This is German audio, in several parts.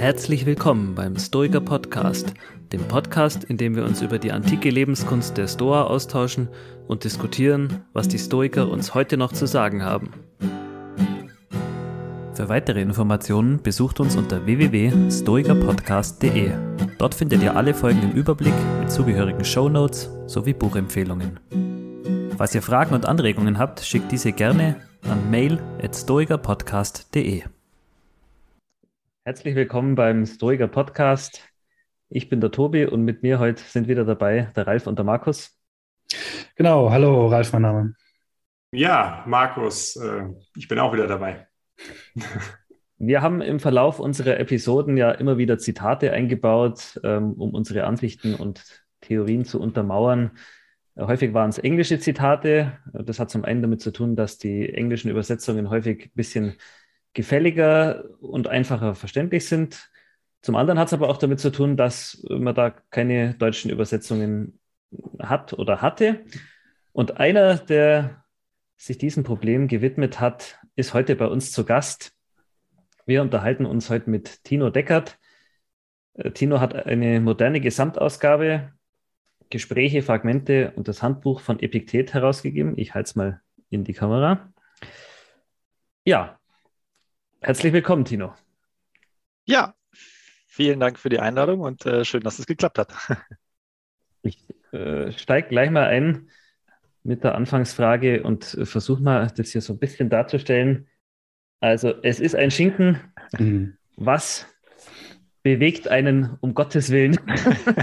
Herzlich willkommen beim Stoiker Podcast, dem Podcast, in dem wir uns über die antike Lebenskunst der Stoa austauschen und diskutieren, was die Stoiker uns heute noch zu sagen haben. Für weitere Informationen besucht uns unter www.stoikerpodcast.de. Dort findet ihr alle Folgen im Überblick mit zugehörigen Show Notes sowie Buchempfehlungen. Falls ihr Fragen und Anregungen habt, schickt diese gerne an mail@stoikerpodcast.de. Herzlich willkommen beim Stoiker Podcast. Ich bin der Tobi und mit mir heute sind wieder dabei der Ralf und der Markus. Genau, hallo Ralf, mein Name. Ja, Markus, äh, ich bin auch wieder dabei. Wir haben im Verlauf unserer Episoden ja immer wieder Zitate eingebaut, ähm, um unsere Ansichten und Theorien zu untermauern. Häufig waren es englische Zitate. Das hat zum einen damit zu tun, dass die englischen Übersetzungen häufig ein bisschen gefälliger und einfacher verständlich sind. Zum anderen hat es aber auch damit zu tun, dass man da keine deutschen Übersetzungen hat oder hatte. Und einer, der sich diesem Problem gewidmet hat, ist heute bei uns zu Gast. Wir unterhalten uns heute mit Tino Deckert. Äh, Tino hat eine moderne Gesamtausgabe, Gespräche, Fragmente und das Handbuch von Epiktet herausgegeben. Ich halte es mal in die Kamera. Ja, herzlich willkommen, Tino. Ja, vielen Dank für die Einladung und äh, schön, dass es geklappt hat. ich äh, steige gleich mal ein mit der Anfangsfrage und versuche mal, das hier so ein bisschen darzustellen. Also, es ist ein Schinken. Mhm. Was bewegt einen, um Gottes Willen,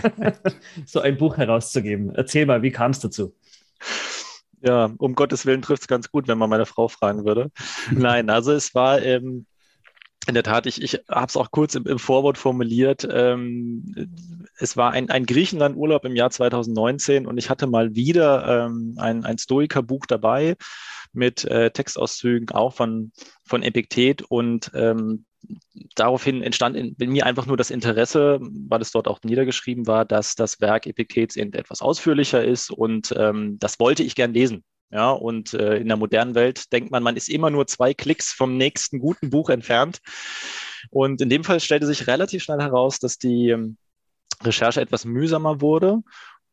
so ein Buch herauszugeben? Erzähl mal, wie kam es dazu? Ja, um Gottes Willen trifft es ganz gut, wenn man meine Frau fragen würde. Nein, also es war ähm, in der Tat, ich, ich habe es auch kurz im, im Vorwort formuliert. Ähm, es war ein, ein Griechenland-Urlaub im Jahr 2019 und ich hatte mal wieder ähm, ein, ein Stoiker-Buch dabei mit äh, Textauszügen auch von, von Epiktet und ähm, daraufhin entstand in, in, mir einfach nur das Interesse, weil es dort auch niedergeschrieben war, dass das Werk Epiktets etwas ausführlicher ist und ähm, das wollte ich gern lesen. Ja, und äh, in der modernen Welt denkt man, man ist immer nur zwei Klicks vom nächsten guten Buch entfernt. Und in dem Fall stellte sich relativ schnell heraus, dass die ähm, Recherche etwas mühsamer wurde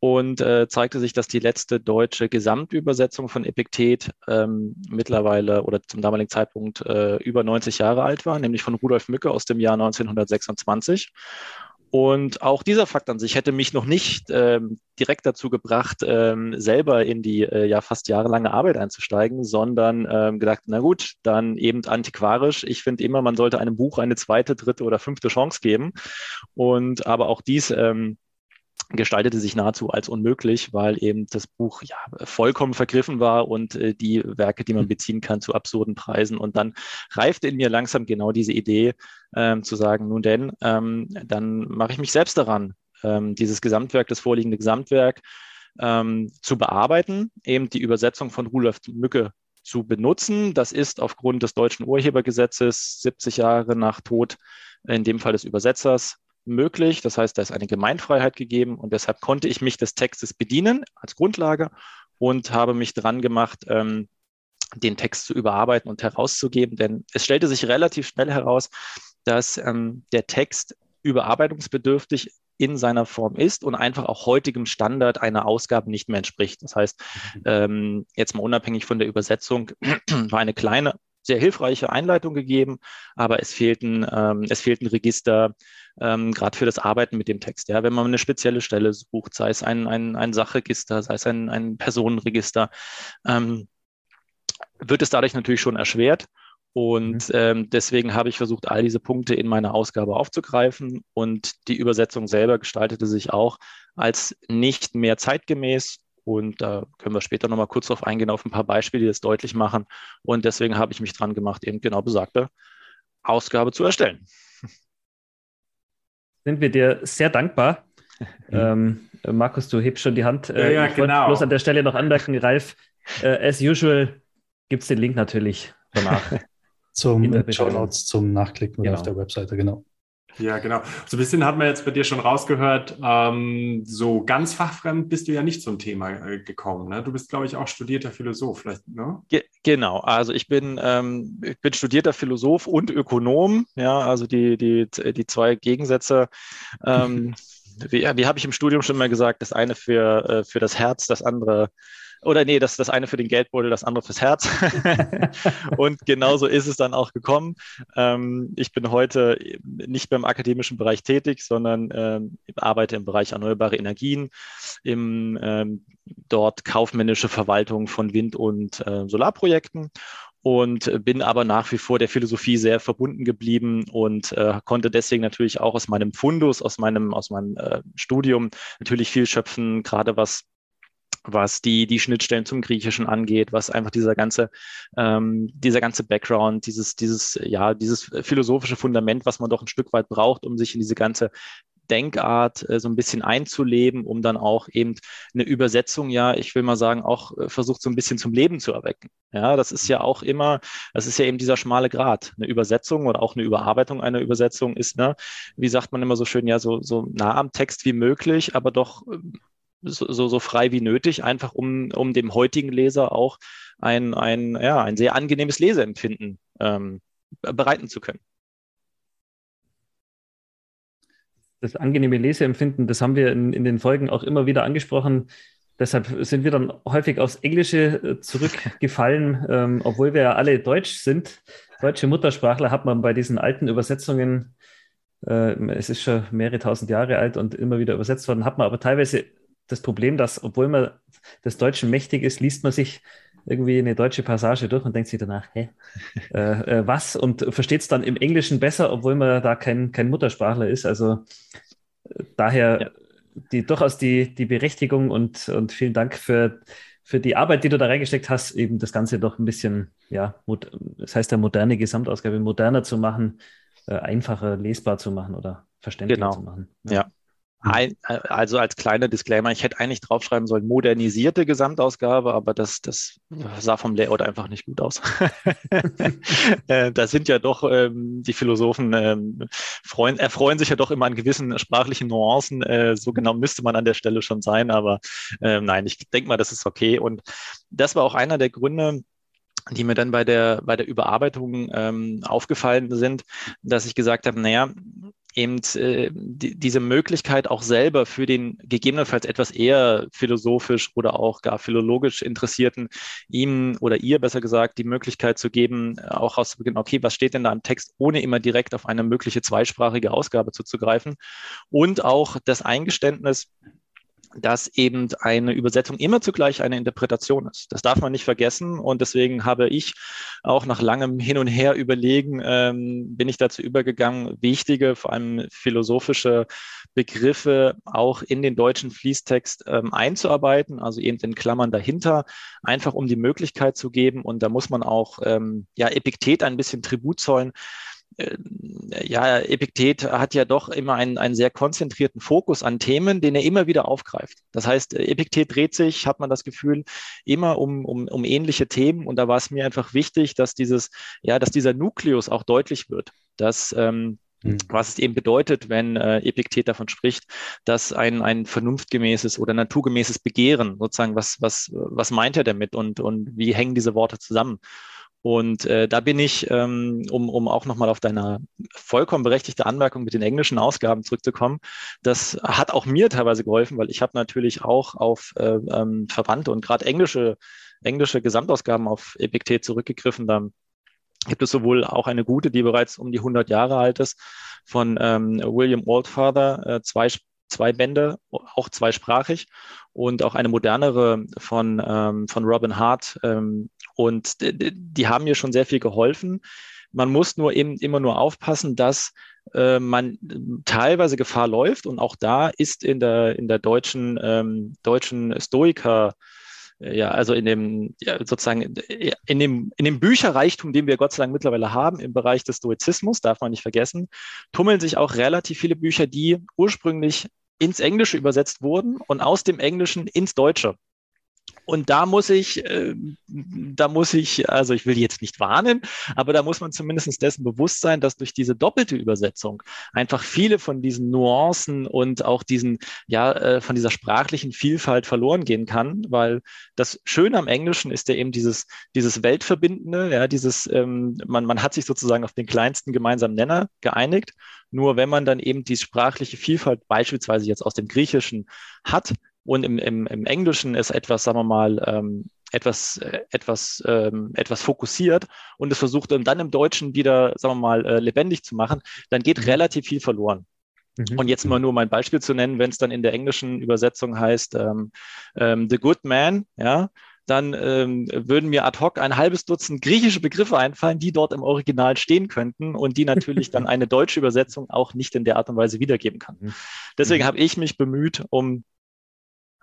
und äh, zeigte sich, dass die letzte deutsche Gesamtübersetzung von Epiktet ähm, mittlerweile oder zum damaligen Zeitpunkt äh, über 90 Jahre alt war, nämlich von Rudolf Mücke aus dem Jahr 1926. Und auch dieser Fakt an sich hätte mich noch nicht ähm, direkt dazu gebracht, ähm, selber in die äh, ja fast jahrelange Arbeit einzusteigen, sondern ähm, gedacht, na gut, dann eben antiquarisch. Ich finde immer, man sollte einem Buch eine zweite, dritte oder fünfte Chance geben. Und aber auch dies ähm, gestaltete sich nahezu als unmöglich, weil eben das Buch ja vollkommen vergriffen war und äh, die Werke, die man hm. beziehen kann, zu absurden Preisen. Und dann reifte in mir langsam genau diese Idee, ähm, zu sagen, nun denn, ähm, dann mache ich mich selbst daran, ähm, dieses Gesamtwerk, das vorliegende Gesamtwerk ähm, zu bearbeiten, eben die Übersetzung von Rudolf Mücke zu benutzen. Das ist aufgrund des deutschen Urhebergesetzes 70 Jahre nach Tod, in dem Fall des Übersetzers, möglich. Das heißt, da ist eine Gemeinfreiheit gegeben und deshalb konnte ich mich des Textes bedienen als Grundlage und habe mich dran gemacht, ähm, den Text zu überarbeiten und herauszugeben. Denn es stellte sich relativ schnell heraus, dass ähm, der Text überarbeitungsbedürftig in seiner Form ist und einfach auch heutigem Standard einer Ausgabe nicht mehr entspricht. Das heißt, mhm. ähm, jetzt mal unabhängig von der Übersetzung, war eine kleine sehr hilfreiche Einleitung gegeben, aber es fehlten, ähm, es fehlten Register, ähm, gerade für das Arbeiten mit dem Text. Ja, wenn man eine spezielle Stelle sucht, sei es ein, ein, ein Sachregister, sei es ein, ein Personenregister, ähm, wird es dadurch natürlich schon erschwert. Und mhm. ähm, deswegen habe ich versucht, all diese Punkte in meiner Ausgabe aufzugreifen. Und die Übersetzung selber gestaltete sich auch als nicht mehr zeitgemäß, und da können wir später nochmal kurz darauf eingehen, auf ein paar Beispiele, die das deutlich machen. Und deswegen habe ich mich dran gemacht, eben genau besagte Ausgabe zu erstellen. Sind wir dir sehr dankbar. ähm, Markus, du hebst schon die Hand. Ja, ja, ich genau. bloß an der Stelle noch anmerken, Ralf, äh, as usual gibt es den Link natürlich danach. zum Show Notes, zum Nachklicken genau. auf der Webseite, genau. Ja, genau. So ein bisschen hat man jetzt bei dir schon rausgehört, ähm, so ganz fachfremd bist du ja nicht zum Thema äh, gekommen. Ne? Du bist, glaube ich, auch studierter Philosoph, vielleicht, ne? Ge genau, also ich bin, ähm, ich bin studierter Philosoph und Ökonom, ja, also die, die, die zwei Gegensätze. Ähm, wie, wie habe ich im Studium schon mal gesagt, das eine für, äh, für das Herz, das andere oder nee, das, das eine für den Geldbeutel, das andere fürs Herz. und genauso ist es dann auch gekommen. Ähm, ich bin heute nicht beim akademischen Bereich tätig, sondern ähm, arbeite im Bereich erneuerbare Energien, im ähm, dort kaufmännische Verwaltung von Wind- und äh, Solarprojekten und bin aber nach wie vor der Philosophie sehr verbunden geblieben und äh, konnte deswegen natürlich auch aus meinem Fundus, aus meinem, aus meinem äh, Studium natürlich viel schöpfen, gerade was was die, die Schnittstellen zum Griechischen angeht, was einfach dieser ganze, ähm, dieser ganze Background, dieses, dieses, ja, dieses philosophische Fundament, was man doch ein Stück weit braucht, um sich in diese ganze Denkart äh, so ein bisschen einzuleben, um dann auch eben eine Übersetzung, ja, ich will mal sagen, auch äh, versucht so ein bisschen zum Leben zu erwecken. Ja, das ist ja auch immer, das ist ja eben dieser schmale Grad. Eine Übersetzung oder auch eine Überarbeitung einer Übersetzung ist, ne, wie sagt man immer so schön, ja, so, so nah am Text wie möglich, aber doch ähm, so, so, frei wie nötig, einfach um, um dem heutigen Leser auch ein, ein, ja, ein sehr angenehmes Leseempfinden ähm, bereiten zu können. Das angenehme Leseempfinden, das haben wir in, in den Folgen auch immer wieder angesprochen. Deshalb sind wir dann häufig aufs Englische äh, zurückgefallen, ähm, obwohl wir ja alle Deutsch sind. Deutsche Muttersprachler hat man bei diesen alten Übersetzungen, äh, es ist schon mehrere tausend Jahre alt und immer wieder übersetzt worden, hat man aber teilweise das Problem, dass, obwohl man des Deutschen mächtig ist, liest man sich irgendwie eine deutsche Passage durch und denkt sich danach, hä, äh, äh, was? Und versteht es dann im Englischen besser, obwohl man da kein, kein Muttersprachler ist. Also daher ja. die, durchaus die, die Berechtigung und, und vielen Dank für, für die Arbeit, die du da reingesteckt hast, eben das Ganze doch ein bisschen, ja, das heißt ja moderne Gesamtausgabe, moderner zu machen, äh, einfacher lesbar zu machen oder verständlicher genau. zu machen. Ja. ja. Ein, äh, also als kleiner Disclaimer, ich hätte eigentlich draufschreiben sollen, modernisierte Gesamtausgabe, aber das, das sah vom Layout einfach nicht gut aus. Äh, da sind ja doch ähm, die Philosophen ähm, freuen, erfreuen sich ja doch immer an gewissen sprachlichen Nuancen. Äh, so genau müsste man an der Stelle schon sein, aber äh, nein, ich denke mal, das ist okay. Und das war auch einer der Gründe, die mir dann bei der, bei der Überarbeitung ähm, aufgefallen sind, dass ich gesagt habe, naja, eben äh, die, diese Möglichkeit auch selber für den gegebenenfalls etwas eher philosophisch oder auch gar philologisch Interessierten ihm oder ihr besser gesagt die Möglichkeit zu geben, auch auszubeginnen, okay, was steht denn da im Text, ohne immer direkt auf eine mögliche zweisprachige Ausgabe zuzugreifen. Und auch das Eingeständnis, dass eben eine Übersetzung immer zugleich eine Interpretation ist. Das darf man nicht vergessen und deswegen habe ich auch nach langem Hin und Her überlegen, ähm, bin ich dazu übergegangen, wichtige, vor allem philosophische Begriffe auch in den deutschen Fließtext ähm, einzuarbeiten, also eben in Klammern dahinter, einfach um die Möglichkeit zu geben und da muss man auch ähm, ja Epiktet ein bisschen Tribut zollen ja, Epiktet hat ja doch immer einen, einen sehr konzentrierten Fokus an Themen, den er immer wieder aufgreift. Das heißt, Epiktet dreht sich, hat man das Gefühl, immer um, um, um ähnliche Themen. Und da war es mir einfach wichtig, dass dieses, ja, dass dieser Nukleus auch deutlich wird. Dass ähm, hm. was es eben bedeutet, wenn äh, Epiktet davon spricht, dass ein, ein vernunftgemäßes oder naturgemäßes Begehren, sozusagen, was, was, was meint er damit und, und wie hängen diese Worte zusammen? Und äh, da bin ich, ähm, um, um auch nochmal auf deine vollkommen berechtigte Anmerkung mit den englischen Ausgaben zurückzukommen, das hat auch mir teilweise geholfen, weil ich habe natürlich auch auf äh, ähm, Verwandte und gerade englische, englische Gesamtausgaben auf Epiktet zurückgegriffen. Da gibt es sowohl auch eine gute, die bereits um die 100 Jahre alt ist, von ähm, William Oldfather, äh, zwei zwei Bände, auch zweisprachig und auch eine modernere von, ähm, von Robin Hart. Ähm, und die, die haben mir schon sehr viel geholfen. Man muss nur eben immer nur aufpassen, dass äh, man teilweise Gefahr läuft. Und auch da ist in der, in der deutschen, ähm, deutschen Stoiker äh, ja, also in dem, ja, sozusagen, in dem, in dem Bücherreichtum, den wir Gott sei Dank mittlerweile haben im Bereich des Stoizismus, darf man nicht vergessen, tummeln sich auch relativ viele Bücher, die ursprünglich ins Englische übersetzt wurden und aus dem Englischen ins Deutsche. Und da muss ich, äh, da muss ich, also ich will jetzt nicht warnen, aber da muss man zumindest dessen bewusst sein, dass durch diese doppelte Übersetzung einfach viele von diesen Nuancen und auch diesen, ja, äh, von dieser sprachlichen Vielfalt verloren gehen kann, weil das Schöne am Englischen ist ja eben dieses, dieses Weltverbindende, ja, dieses, ähm, man, man hat sich sozusagen auf den kleinsten gemeinsamen Nenner geeinigt. Nur wenn man dann eben die sprachliche Vielfalt beispielsweise jetzt aus dem Griechischen hat, und im, im, im Englischen ist etwas, sagen wir mal, ähm, etwas, äh, etwas, ähm, etwas fokussiert und es versucht dann im Deutschen wieder, sagen wir mal, äh, lebendig zu machen, dann geht mhm. relativ viel verloren. Mhm. Und jetzt mal nur mein Beispiel zu nennen, wenn es dann in der englischen Übersetzung heißt, ähm, ähm, The Good Man, ja, dann ähm, würden mir ad hoc ein halbes Dutzend griechische Begriffe einfallen, die dort im Original stehen könnten und die natürlich dann eine deutsche Übersetzung auch nicht in der Art und Weise wiedergeben kann. Mhm. Deswegen mhm. habe ich mich bemüht, um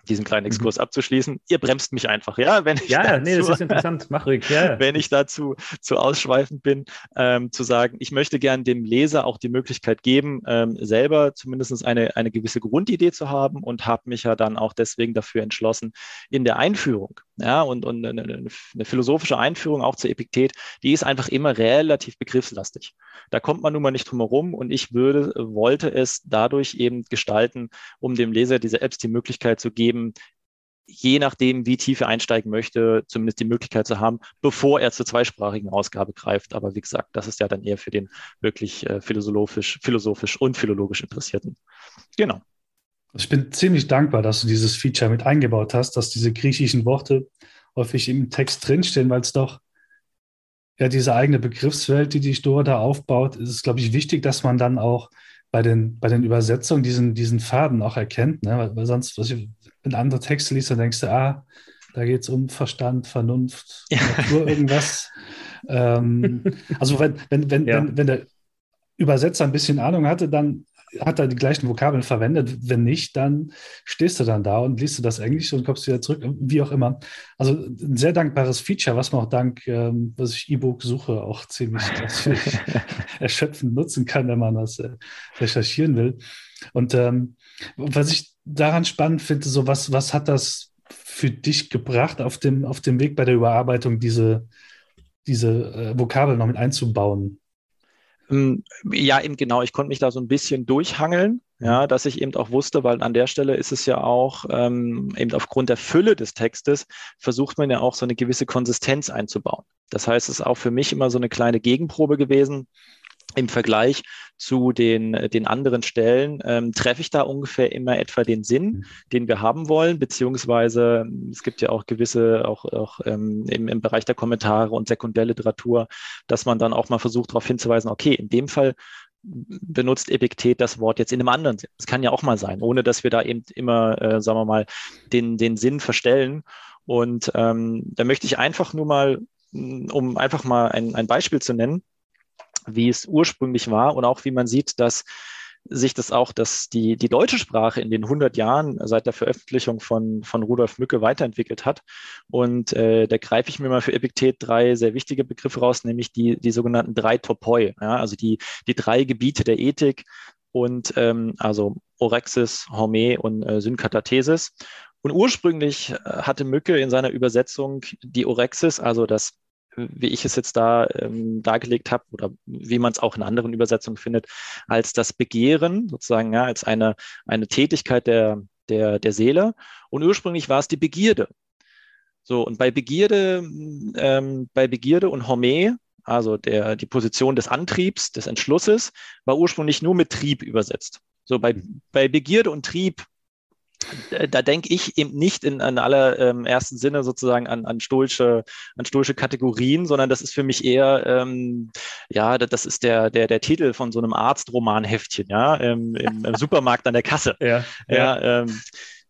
diesen kleinen mhm. Exkurs mhm. abzuschließen. Ihr bremst mich einfach, ja, wenn ich ja, dazu, nee, das ist interessant, mach ruhig, ja. wenn ich dazu zu ausschweifend bin, ähm, zu sagen, ich möchte gern dem Leser auch die Möglichkeit geben, ähm, selber zumindest eine, eine gewisse Grundidee zu haben und habe mich ja dann auch deswegen dafür entschlossen, in der Einführung, ja, und, und eine, eine philosophische Einführung auch zur Epiktet, die ist einfach immer relativ begriffslastig. Da kommt man nun mal nicht drum herum und ich würde, wollte es dadurch eben gestalten, um dem Leser diese Apps die Möglichkeit zu geben, geben, je nachdem, wie tief er einsteigen möchte, zumindest die Möglichkeit zu haben, bevor er zur zweisprachigen Ausgabe greift. Aber wie gesagt, das ist ja dann eher für den wirklich äh, philosophisch, philosophisch und philologisch Interessierten. Genau. Ich bin ziemlich dankbar, dass du dieses Feature mit eingebaut hast, dass diese griechischen Worte häufig im Text drinstehen, weil es doch ja diese eigene Begriffswelt, die die Store da aufbaut, ist es, glaube ich, wichtig, dass man dann auch bei den, bei den Übersetzungen diesen, diesen Faden auch erkennt. Ne? Weil, weil sonst, was ich, wenn andere Texte liest, dann denkst du, ah, da geht es um Verstand, Vernunft, ja. Natur, irgendwas. ähm, also wenn, wenn, wenn, ja. wenn, wenn der Übersetzer ein bisschen Ahnung hatte, dann hat er die gleichen Vokabeln verwendet. Wenn nicht, dann stehst du dann da und liest du das Englisch und kommst wieder zurück, wie auch immer. Also ein sehr dankbares Feature, was man auch dank, ähm, was ich E-Book-Suche auch ziemlich erschöpfend nutzen kann, wenn man das äh, recherchieren will. Und ähm, was ich daran spannend finde, so was, was hat das für dich gebracht auf dem, auf dem Weg bei der Überarbeitung, diese, diese äh, Vokabeln noch mit einzubauen? Ähm, ja, eben genau. Ich konnte mich da so ein bisschen durchhangeln, ja, dass ich eben auch wusste, weil an der Stelle ist es ja auch ähm, eben aufgrund der Fülle des Textes versucht man ja auch so eine gewisse Konsistenz einzubauen. Das heißt, es ist auch für mich immer so eine kleine Gegenprobe gewesen im Vergleich zu den, den anderen Stellen ähm, treffe ich da ungefähr immer etwa den Sinn, mhm. den wir haben wollen, beziehungsweise es gibt ja auch gewisse, auch, auch ähm, im, im Bereich der Kommentare und Sekundärliteratur, dass man dann auch mal versucht, darauf hinzuweisen, okay, in dem Fall benutzt Epiktet das Wort jetzt in einem anderen Sinn. Das kann ja auch mal sein, ohne dass wir da eben immer, äh, sagen wir mal, den, den Sinn verstellen. Und ähm, da möchte ich einfach nur mal, um einfach mal ein, ein Beispiel zu nennen, wie es ursprünglich war und auch wie man sieht, dass sich das auch, dass die, die deutsche Sprache in den 100 Jahren seit der Veröffentlichung von, von Rudolf Mücke weiterentwickelt hat. Und äh, da greife ich mir mal für Epiktet drei sehr wichtige Begriffe raus, nämlich die, die sogenannten drei Topoi, ja, also die, die drei Gebiete der Ethik und ähm, also Orexis, Horme und äh, Synkatathesis. Und ursprünglich äh, hatte Mücke in seiner Übersetzung die Orexis, also das wie ich es jetzt da ähm, dargelegt habe oder wie man es auch in anderen Übersetzungen findet, als das Begehren, sozusagen, ja, als eine, eine Tätigkeit der, der, der Seele. Und ursprünglich war es die Begierde. So, und bei Begierde, ähm, bei Begierde und Horme, also der, die Position des Antriebs, des Entschlusses, war ursprünglich nur mit Trieb übersetzt. So, bei, bei Begierde und Trieb da denke ich eben nicht in, in aller ähm, ersten Sinne sozusagen an, an, stoische, an stoische Kategorien, sondern das ist für mich eher, ähm, ja, das ist der, der, der Titel von so einem Arztromanheftchen, ja, im, im, im Supermarkt an der Kasse. Ja, ja. ja ähm,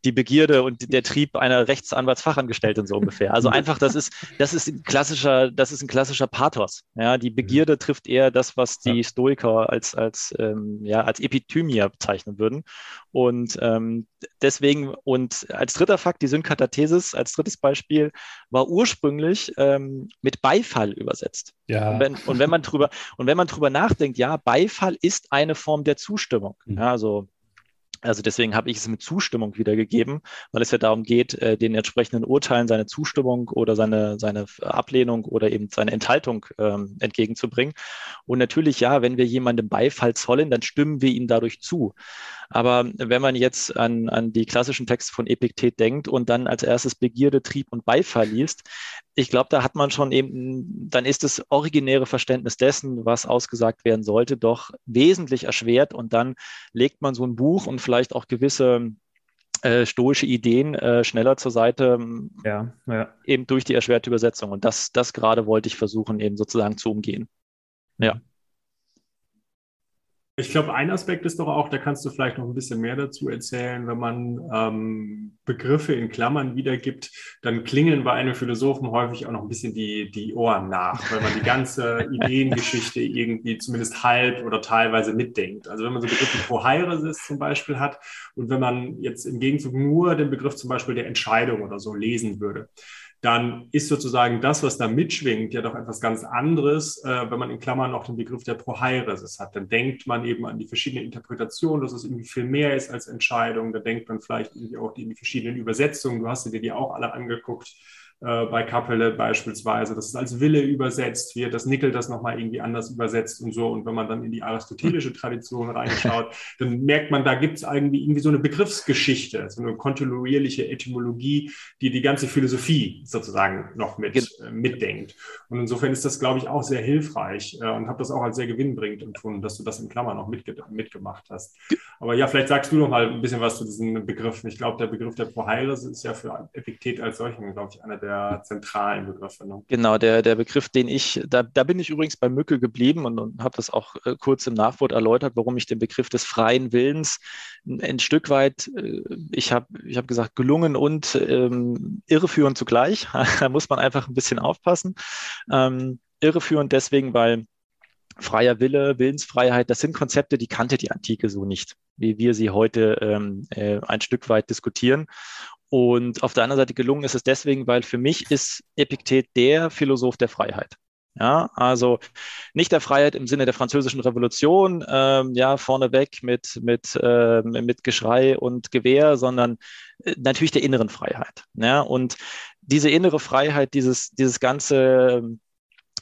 die Begierde und der Trieb einer Rechtsanwaltsfachangestellten so ungefähr. Also einfach, das ist, das ist ein klassischer, das ist ein klassischer Pathos. Ja, die Begierde trifft eher das, was die Stoiker als, als, ähm, ja, als Epithymia bezeichnen würden. Und ähm, deswegen, und als dritter Fakt, die Synkatathesis als drittes Beispiel war ursprünglich ähm, mit Beifall übersetzt. Ja. Und wenn, und wenn man drüber, und wenn man drüber nachdenkt, ja, Beifall ist eine Form der Zustimmung. Mhm. Ja, also Also deswegen habe ich es mit Zustimmung wiedergegeben, weil es ja darum geht, äh, den entsprechenden Urteilen seine Zustimmung oder seine, seine Ablehnung oder eben seine Enthaltung ähm, entgegenzubringen. Und natürlich, ja, wenn wir jemandem Beifall zollen, dann stimmen wir ihm dadurch zu. Aber wenn man jetzt an, an die klassischen Texte von Epiktet denkt und dann als erstes Begierde, Trieb und Beifall liest, ich glaube, da hat man schon eben, dann ist das originäre Verständnis dessen, was ausgesagt werden sollte, doch wesentlich erschwert und dann legt man so ein Buch und vielleicht auch gewisse äh, stoische Ideen äh, schneller zur Seite, ja, ja. eben durch die erschwerte Übersetzung. Und das, das gerade wollte ich versuchen, eben sozusagen zu umgehen. Ja. Ich glaube, ein Aspekt ist doch auch, da kannst du vielleicht noch ein bisschen mehr dazu erzählen, wenn man ähm, Begriffe in Klammern wiedergibt, dann klingeln bei einem Philosophen häufig auch noch ein bisschen die, die Ohren nach, weil man die ganze Ideengeschichte irgendwie zumindest halb oder teilweise mitdenkt. Also wenn man so Begriffe wie Prohairesis zum Beispiel hat und wenn man jetzt im Gegenzug nur den Begriff zum Beispiel der Entscheidung oder so lesen würde, dann ist sozusagen das, was da mitschwingt, ja doch etwas ganz anderes, äh, wenn man in Klammern noch den Begriff der Prohairesis hat. Dann denkt man eben an die verschiedenen Interpretationen, dass es irgendwie viel mehr ist als Entscheidung. Da denkt man vielleicht irgendwie auch in die verschiedenen Übersetzungen. Du hast dir die auch alle angeguckt äh, bei Kapelle beispielsweise, dass es als Wille übersetzt wird, dass Nickel das nochmal irgendwie anders übersetzt und so. Und wenn man dann in die aristotelische Tradition reinschaut, dann merkt man, da gibt es irgendwie, irgendwie so eine Begriffsgeschichte, so eine kontinuierliche Etymologie, die die ganze Philosophie sozusagen noch mit, äh, mitdenkt. Und insofern ist das, glaube ich, auch sehr hilfreich äh, und habe das auch als sehr gewinnbringend empfunden, dass du das in Klammern noch mitge mitgemacht hast. Aber ja, vielleicht sagst du noch mal ein bisschen was zu diesen Begriffen. Ich glaube, der Begriff der Prohairis ist ja für Epiktet als solchen, glaube ich, einer der der zentralen Begriffe. Ne? Genau, der, der Begriff, den ich, da, da bin ich übrigens bei Mücke geblieben und, und habe das auch äh, kurz im Nachwort erläutert, warum ich den Begriff des freien Willens ein, ein Stück weit, äh, ich habe ich hab gesagt, gelungen und ähm, irreführend zugleich. da muss man einfach ein bisschen aufpassen. Ähm, irreführend deswegen, weil freier Wille, Willensfreiheit, das sind Konzepte, die kannte die Antike so nicht, wie wir sie heute ähm, äh, ein Stück weit diskutieren. Und auf der anderen Seite gelungen ist es deswegen, weil für mich ist Epiktet der Philosoph der Freiheit. Ja, also nicht der Freiheit im Sinne der französischen Revolution, ähm, ja, vorneweg mit, mit, äh, mit Geschrei und Gewehr, sondern äh, natürlich der inneren Freiheit. Ja, und diese innere Freiheit, dieses, dieses ganze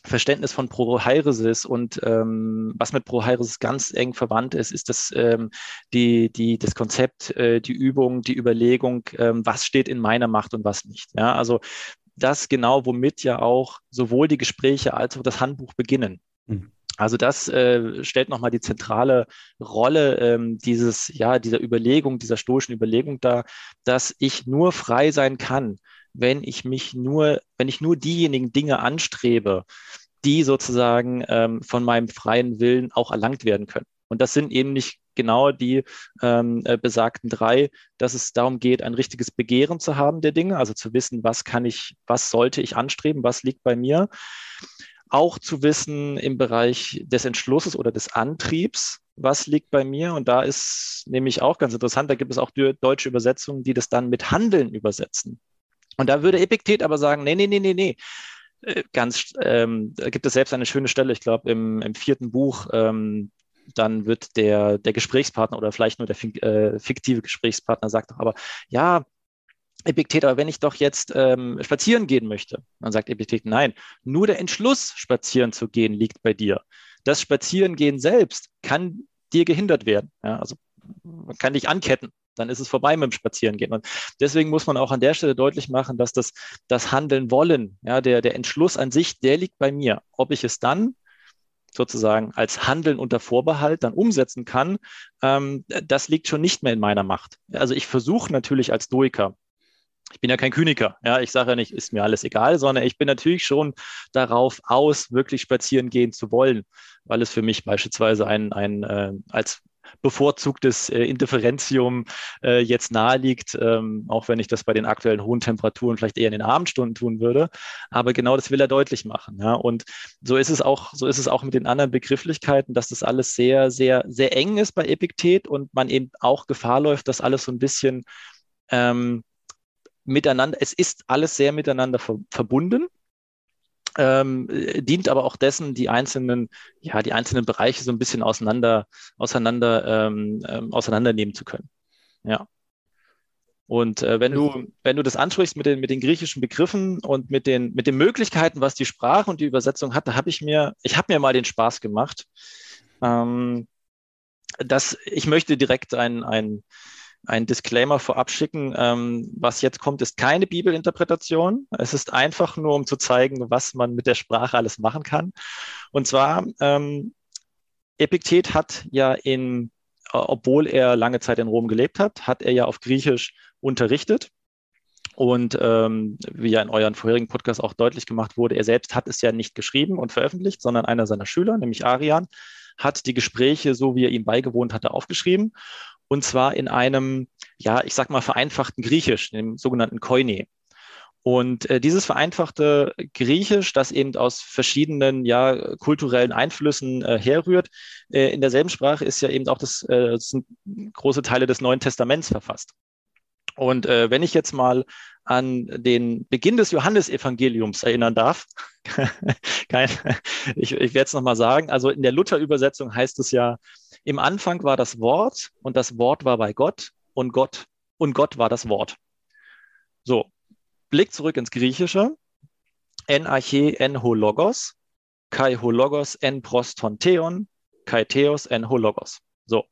Verständnis von Prohairesis und ähm, was mit Prohairesis ganz eng verwandt ist, ist das, ähm, die, die, das Konzept, äh, die Übung, die Überlegung, ähm, was steht in meiner Macht und was nicht. Ja, also das genau, womit ja auch sowohl die Gespräche als auch das Handbuch beginnen. Mhm. Also das äh, stellt nochmal die zentrale Rolle ähm, dieses, ja, dieser Überlegung, dieser stoischen Überlegung dar, dass ich nur frei sein kann, wenn ich mich nur, wenn ich nur diejenigen Dinge anstrebe, die sozusagen ähm, von meinem freien Willen auch erlangt werden können. Und das sind eben nicht genau die ähm, äh, besagten drei, dass es darum geht, ein richtiges Begehren zu haben der Dinge, also zu wissen, was kann ich, was sollte ich anstreben, was liegt bei mir. Auch zu wissen im Bereich des Entschlusses oder des Antriebs, was liegt bei mir. Und da ist nämlich auch ganz interessant, da gibt es auch deutsche Übersetzungen, die das dann mit Handeln übersetzen. Und da würde Epiktet aber sagen, nee, nee, nee, nee, nee. Äh, ganz, ähm, da gibt es selbst eine schöne Stelle, ich glaube, im, im vierten Buch, ähm, dann wird der, der Gesprächspartner oder vielleicht nur der äh, fiktive Gesprächspartner sagt doch aber, ja, Epiktet, aber wenn ich doch jetzt ähm, spazieren gehen möchte, dann sagt Epiktet, nein, nur der Entschluss, spazieren zu gehen, liegt bei dir. Das Spazierengehen selbst kann dir gehindert werden. Ja, also man kann dich anketten dann ist es vorbei mit dem Spazierengehen. Und deswegen muss man auch an der Stelle deutlich machen, dass das, das Handeln wollen, ja, der, der Entschluss an sich, der liegt bei mir. Ob ich es dann sozusagen als Handeln unter Vorbehalt dann umsetzen kann, ähm, das liegt schon nicht mehr in meiner Macht. Also ich versuche natürlich als Stoiker, ich bin ja kein Kyniker, ja, ich sage ja nicht, ist mir alles egal, sondern ich bin natürlich schon darauf aus, wirklich spazieren gehen zu wollen, weil es für mich beispielsweise ein, ein äh, als bevorzugtes äh, Indifferentium äh, jetzt naheliegt, ähm, auch wenn ich das bei den aktuellen hohen Temperaturen vielleicht eher in den Abendstunden tun würde. Aber genau das will er deutlich machen. Ja? Und so ist es auch, so ist es auch mit den anderen Begrifflichkeiten, dass das alles sehr, sehr, sehr eng ist bei Epiktet und man eben auch Gefahr läuft, dass alles so ein bisschen ähm, miteinander, es ist alles sehr miteinander ver verbunden ähm, dient aber auch dessen, die einzelnen, ja, die einzelnen Bereiche so ein bisschen auseinander, auseinander, ähm, ähm, auseinandernehmen zu können. Ja. Und äh, wenn du, wenn du das ansprichst mit den, mit den griechischen Begriffen und mit den, mit den Möglichkeiten, was die Sprache und die Übersetzung hat, da habe ich mir, ich habe mir mal den Spaß gemacht. Ähm, dass ich möchte direkt ein, ein, ein Disclaimer vorab schicken. Ähm, was jetzt kommt, ist keine Bibelinterpretation. Es ist einfach nur, um zu zeigen, was man mit der Sprache alles machen kann. Und zwar, ähm, Epiktet hat ja in, obwohl er lange Zeit in Rom gelebt hat, hat er ja auf Griechisch unterrichtet. Und ähm, wie ja in euren vorherigen Podcast auch deutlich gemacht wurde, er selbst hat es ja nicht geschrieben und veröffentlicht, sondern einer seiner Schüler, nämlich Arian, hat die Gespräche, so wie er ihm beigewohnt hatte, aufgeschrieben. Und zwar in einem, ja, ich sag mal, vereinfachten Griechisch, dem sogenannten Koine. Und äh, dieses vereinfachte Griechisch, das eben aus verschiedenen ja, kulturellen Einflüssen äh, herrührt, äh, in derselben Sprache ist ja eben auch das, äh, sind große Teile des Neuen Testaments verfasst. Und äh, wenn ich jetzt mal an den Beginn des Johannesevangeliums erinnern darf, kein, ich, ich werde es nochmal sagen, also in der Luther-Übersetzung heißt es ja, im Anfang war das Wort und das Wort war bei Gott und Gott und Gott war das Wort. So, Blick zurück ins Griechische. En arche en hologos, kai hologos en proston theon, kai theos en hologos. So,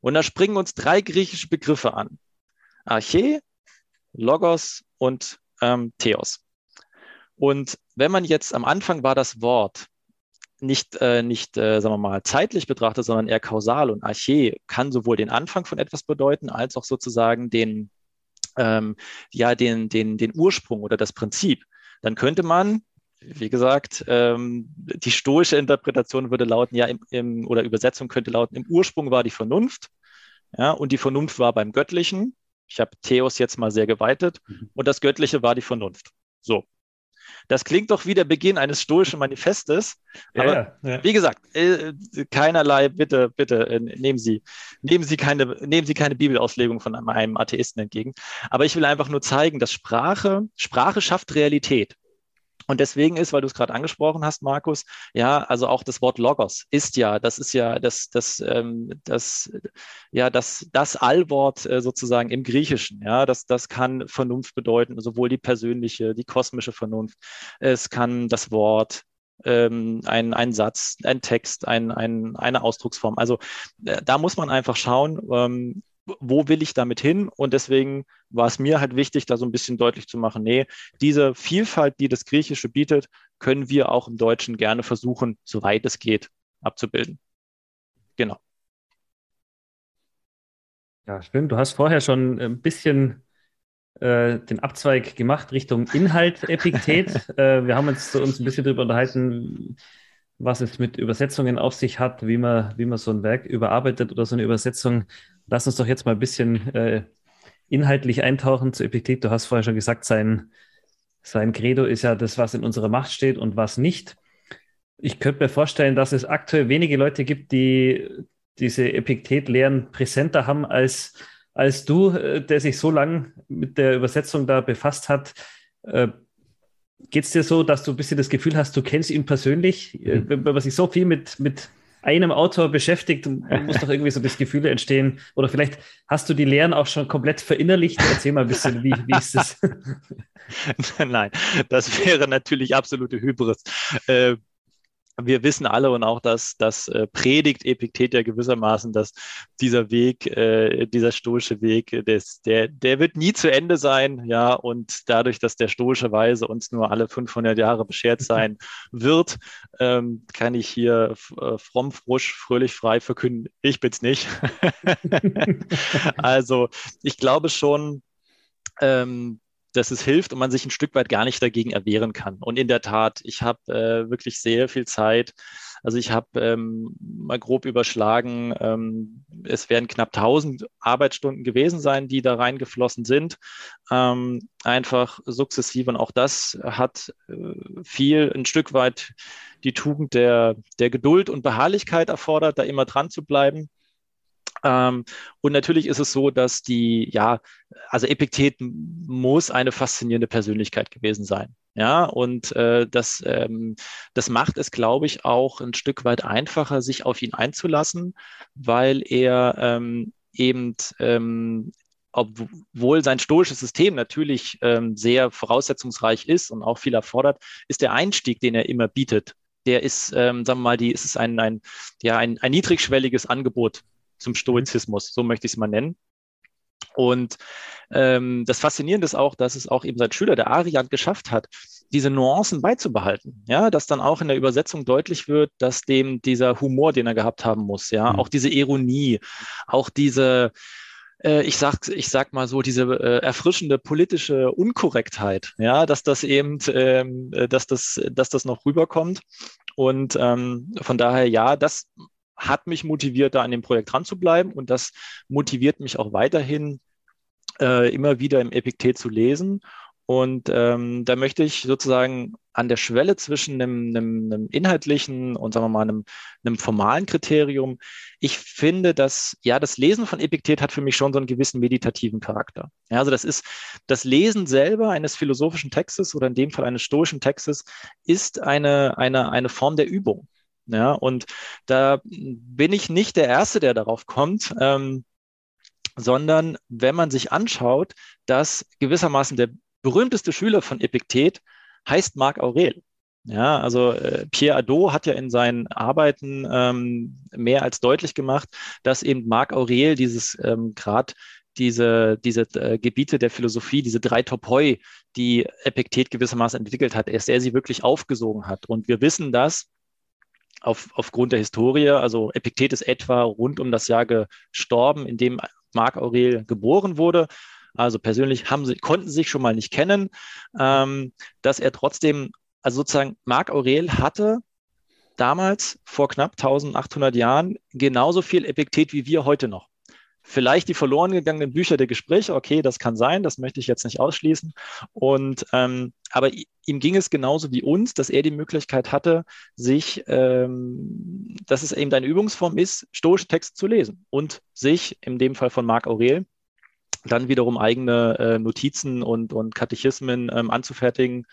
und da springen uns drei griechische Begriffe an. Arche, Logos und ähm, Theos. Und wenn man jetzt am Anfang war das Wort nicht, äh, nicht äh, sagen wir mal, zeitlich betrachtet, sondern eher kausal und Arche kann sowohl den Anfang von etwas bedeuten, als auch sozusagen den, ähm, ja, den, den, den Ursprung oder das Prinzip, dann könnte man, wie gesagt, ähm, die stoische Interpretation würde lauten, ja, im, im, oder Übersetzung könnte lauten, im Ursprung war die Vernunft, ja, und die Vernunft war beim Göttlichen ich habe Theos jetzt mal sehr geweitet mhm. und das Göttliche war die Vernunft. So. Das klingt doch wie der Beginn eines stoischen Manifestes. Aber ja, ja. wie gesagt, äh, keinerlei, bitte, bitte, äh, nehmen Sie, nehmen Sie keine, nehmen Sie keine Bibelauslegung von einem Atheisten entgegen. Aber ich will einfach nur zeigen, dass Sprache, Sprache schafft Realität. Und deswegen ist, weil du es gerade angesprochen hast, Markus, ja, also auch das Wort Logos ist ja, das ist ja das, das, ähm, das, ja, das, das Allwort äh, sozusagen im Griechischen. Ja, das, das kann Vernunft bedeuten, sowohl die persönliche, die kosmische Vernunft. Es kann das Wort, ähm, ein, ein Satz, ein Text, ein, ein, eine Ausdrucksform. Also äh, da muss man einfach schauen, ähm, wo will ich damit hin? Und deswegen war es mir halt wichtig, da so ein bisschen deutlich zu machen, nee, diese Vielfalt, die das Griechische bietet, können wir auch im Deutschen gerne versuchen, soweit es geht, abzubilden. Genau. Ja, stimmt. Du hast vorher schon ein bisschen äh, den Abzweig gemacht Richtung Inhalt Epiktet. äh, wir haben uns, uns ein bisschen darüber unterhalten, was es mit Übersetzungen auf sich hat, wie man, wie man so ein Werk überarbeitet oder so eine Übersetzung. Lass uns doch jetzt mal ein bisschen äh, inhaltlich eintauchen zu Epiktet. Du hast vorher schon gesagt, sein, sein Credo ist ja das, was in unserer Macht steht und was nicht. Ich könnte mir vorstellen, dass es aktuell wenige Leute gibt, die diese Epiktet-Lehren präsenter haben als, als du, äh, der sich so lange mit der Übersetzung da befasst hat. Äh, Geht es dir so, dass du ein bisschen das Gefühl hast, du kennst ihn persönlich? Mhm. Wenn man sich so viel mit, mit einem Autor beschäftigt, muss doch irgendwie so das Gefühl entstehen. Oder vielleicht hast du die Lehren auch schon komplett verinnerlicht. Erzähl mal ein bisschen, wie, wie ist das? Nein, das wäre natürlich absolute Hybris. Äh, wir wissen alle und auch, dass das äh, predigt Epiktet ja gewissermaßen, dass dieser Weg, äh, dieser stoische Weg, des, der, der wird nie zu Ende sein, ja, und dadurch, dass der stoische Weise uns nur alle 500 Jahre beschert sein wird, ähm, kann ich hier äh, fromm, frusch, fröhlich, frei verkünden, ich bin's nicht. also, ich glaube schon, ähm, dass es hilft und man sich ein Stück weit gar nicht dagegen erwehren kann. Und in der Tat, ich habe äh, wirklich sehr viel Zeit. Also ich habe ähm, mal grob überschlagen, ähm, es werden knapp 1000 Arbeitsstunden gewesen sein, die da reingeflossen sind. Ähm, einfach sukzessive und auch das hat äh, viel, ein Stück weit die Tugend der, der Geduld und Beharrlichkeit erfordert, da immer dran zu bleiben. Ähm, und natürlich ist es so, dass die, ja, also Epiktet muss eine faszinierende Persönlichkeit gewesen sein. Ja, und äh, das, ähm, das macht es, glaube ich, auch ein Stück weit einfacher, sich auf ihn einzulassen, weil er ähm, eben ähm, obwohl sein stoisches System natürlich ähm, sehr voraussetzungsreich ist und auch viel erfordert, ist der Einstieg, den er immer bietet, der ist, ähm, sagen wir mal, die ist es ein, ein, ja, ein, ein niedrigschwelliges Angebot zum Stoizismus, so möchte ich es mal nennen. Und ähm, das Faszinierende ist auch, dass es auch eben sein Schüler, der Arian, geschafft hat, diese Nuancen beizubehalten. Ja, dass dann auch in der Übersetzung deutlich wird, dass dem dieser Humor, den er gehabt haben muss, ja, mhm. auch diese Ironie, auch diese, äh, ich sag, ich sag mal so, diese äh, erfrischende politische Unkorrektheit, ja, dass das eben, ähm, äh, dass das, dass das noch rüberkommt. Und ähm, von daher, ja, das hat mich motiviert, da an dem Projekt dran zu bleiben und das motiviert mich auch weiterhin, äh, immer wieder im Epiktet zu lesen. Und ähm, da möchte ich sozusagen an der Schwelle zwischen einem, einem, einem inhaltlichen und sagen wir mal einem, einem, formalen Kriterium. Ich finde, dass ja das Lesen von Epiktet hat für mich schon so einen gewissen meditativen Charakter. Ja, also das ist das Lesen selber eines philosophischen Textes oder in dem Fall eines stoischen Textes ist eine eine eine Form der Übung. Ja, und da bin ich nicht der Erste, der darauf kommt. Ähm, sondern wenn man sich anschaut, dass gewissermaßen der berühmteste Schüler von Epiktet heißt Marc Aurel. Ja, also äh, Pierre Adot hat ja in seinen Arbeiten ähm, mehr als deutlich gemacht, dass eben Marc Aurel dieses ähm, gerade diese, diese äh, Gebiete der Philosophie, diese drei Topoi, die Epiktet gewissermaßen entwickelt hat, dass er sie wirklich aufgesogen hat. Und wir wissen das auf, aufgrund der Historie. Also Epiktet ist etwa rund um das Jahr gestorben, in dem Marc Aurel geboren wurde. Also persönlich haben sie, konnten sich schon mal nicht kennen, ähm, dass er trotzdem, also sozusagen Marc Aurel hatte damals vor knapp 1800 Jahren genauso viel Epiktet wie wir heute noch. Vielleicht die verloren gegangenen Bücher der Gespräche, okay, das kann sein, das möchte ich jetzt nicht ausschließen. Und ähm, aber ihm ging es genauso wie uns, dass er die Möglichkeit hatte, sich, ähm, dass es eben eine Übungsform ist, stoische Texte zu lesen und sich, in dem Fall von Marc Aurel, dann wiederum eigene äh, Notizen und, und Katechismen ähm, anzufertigen,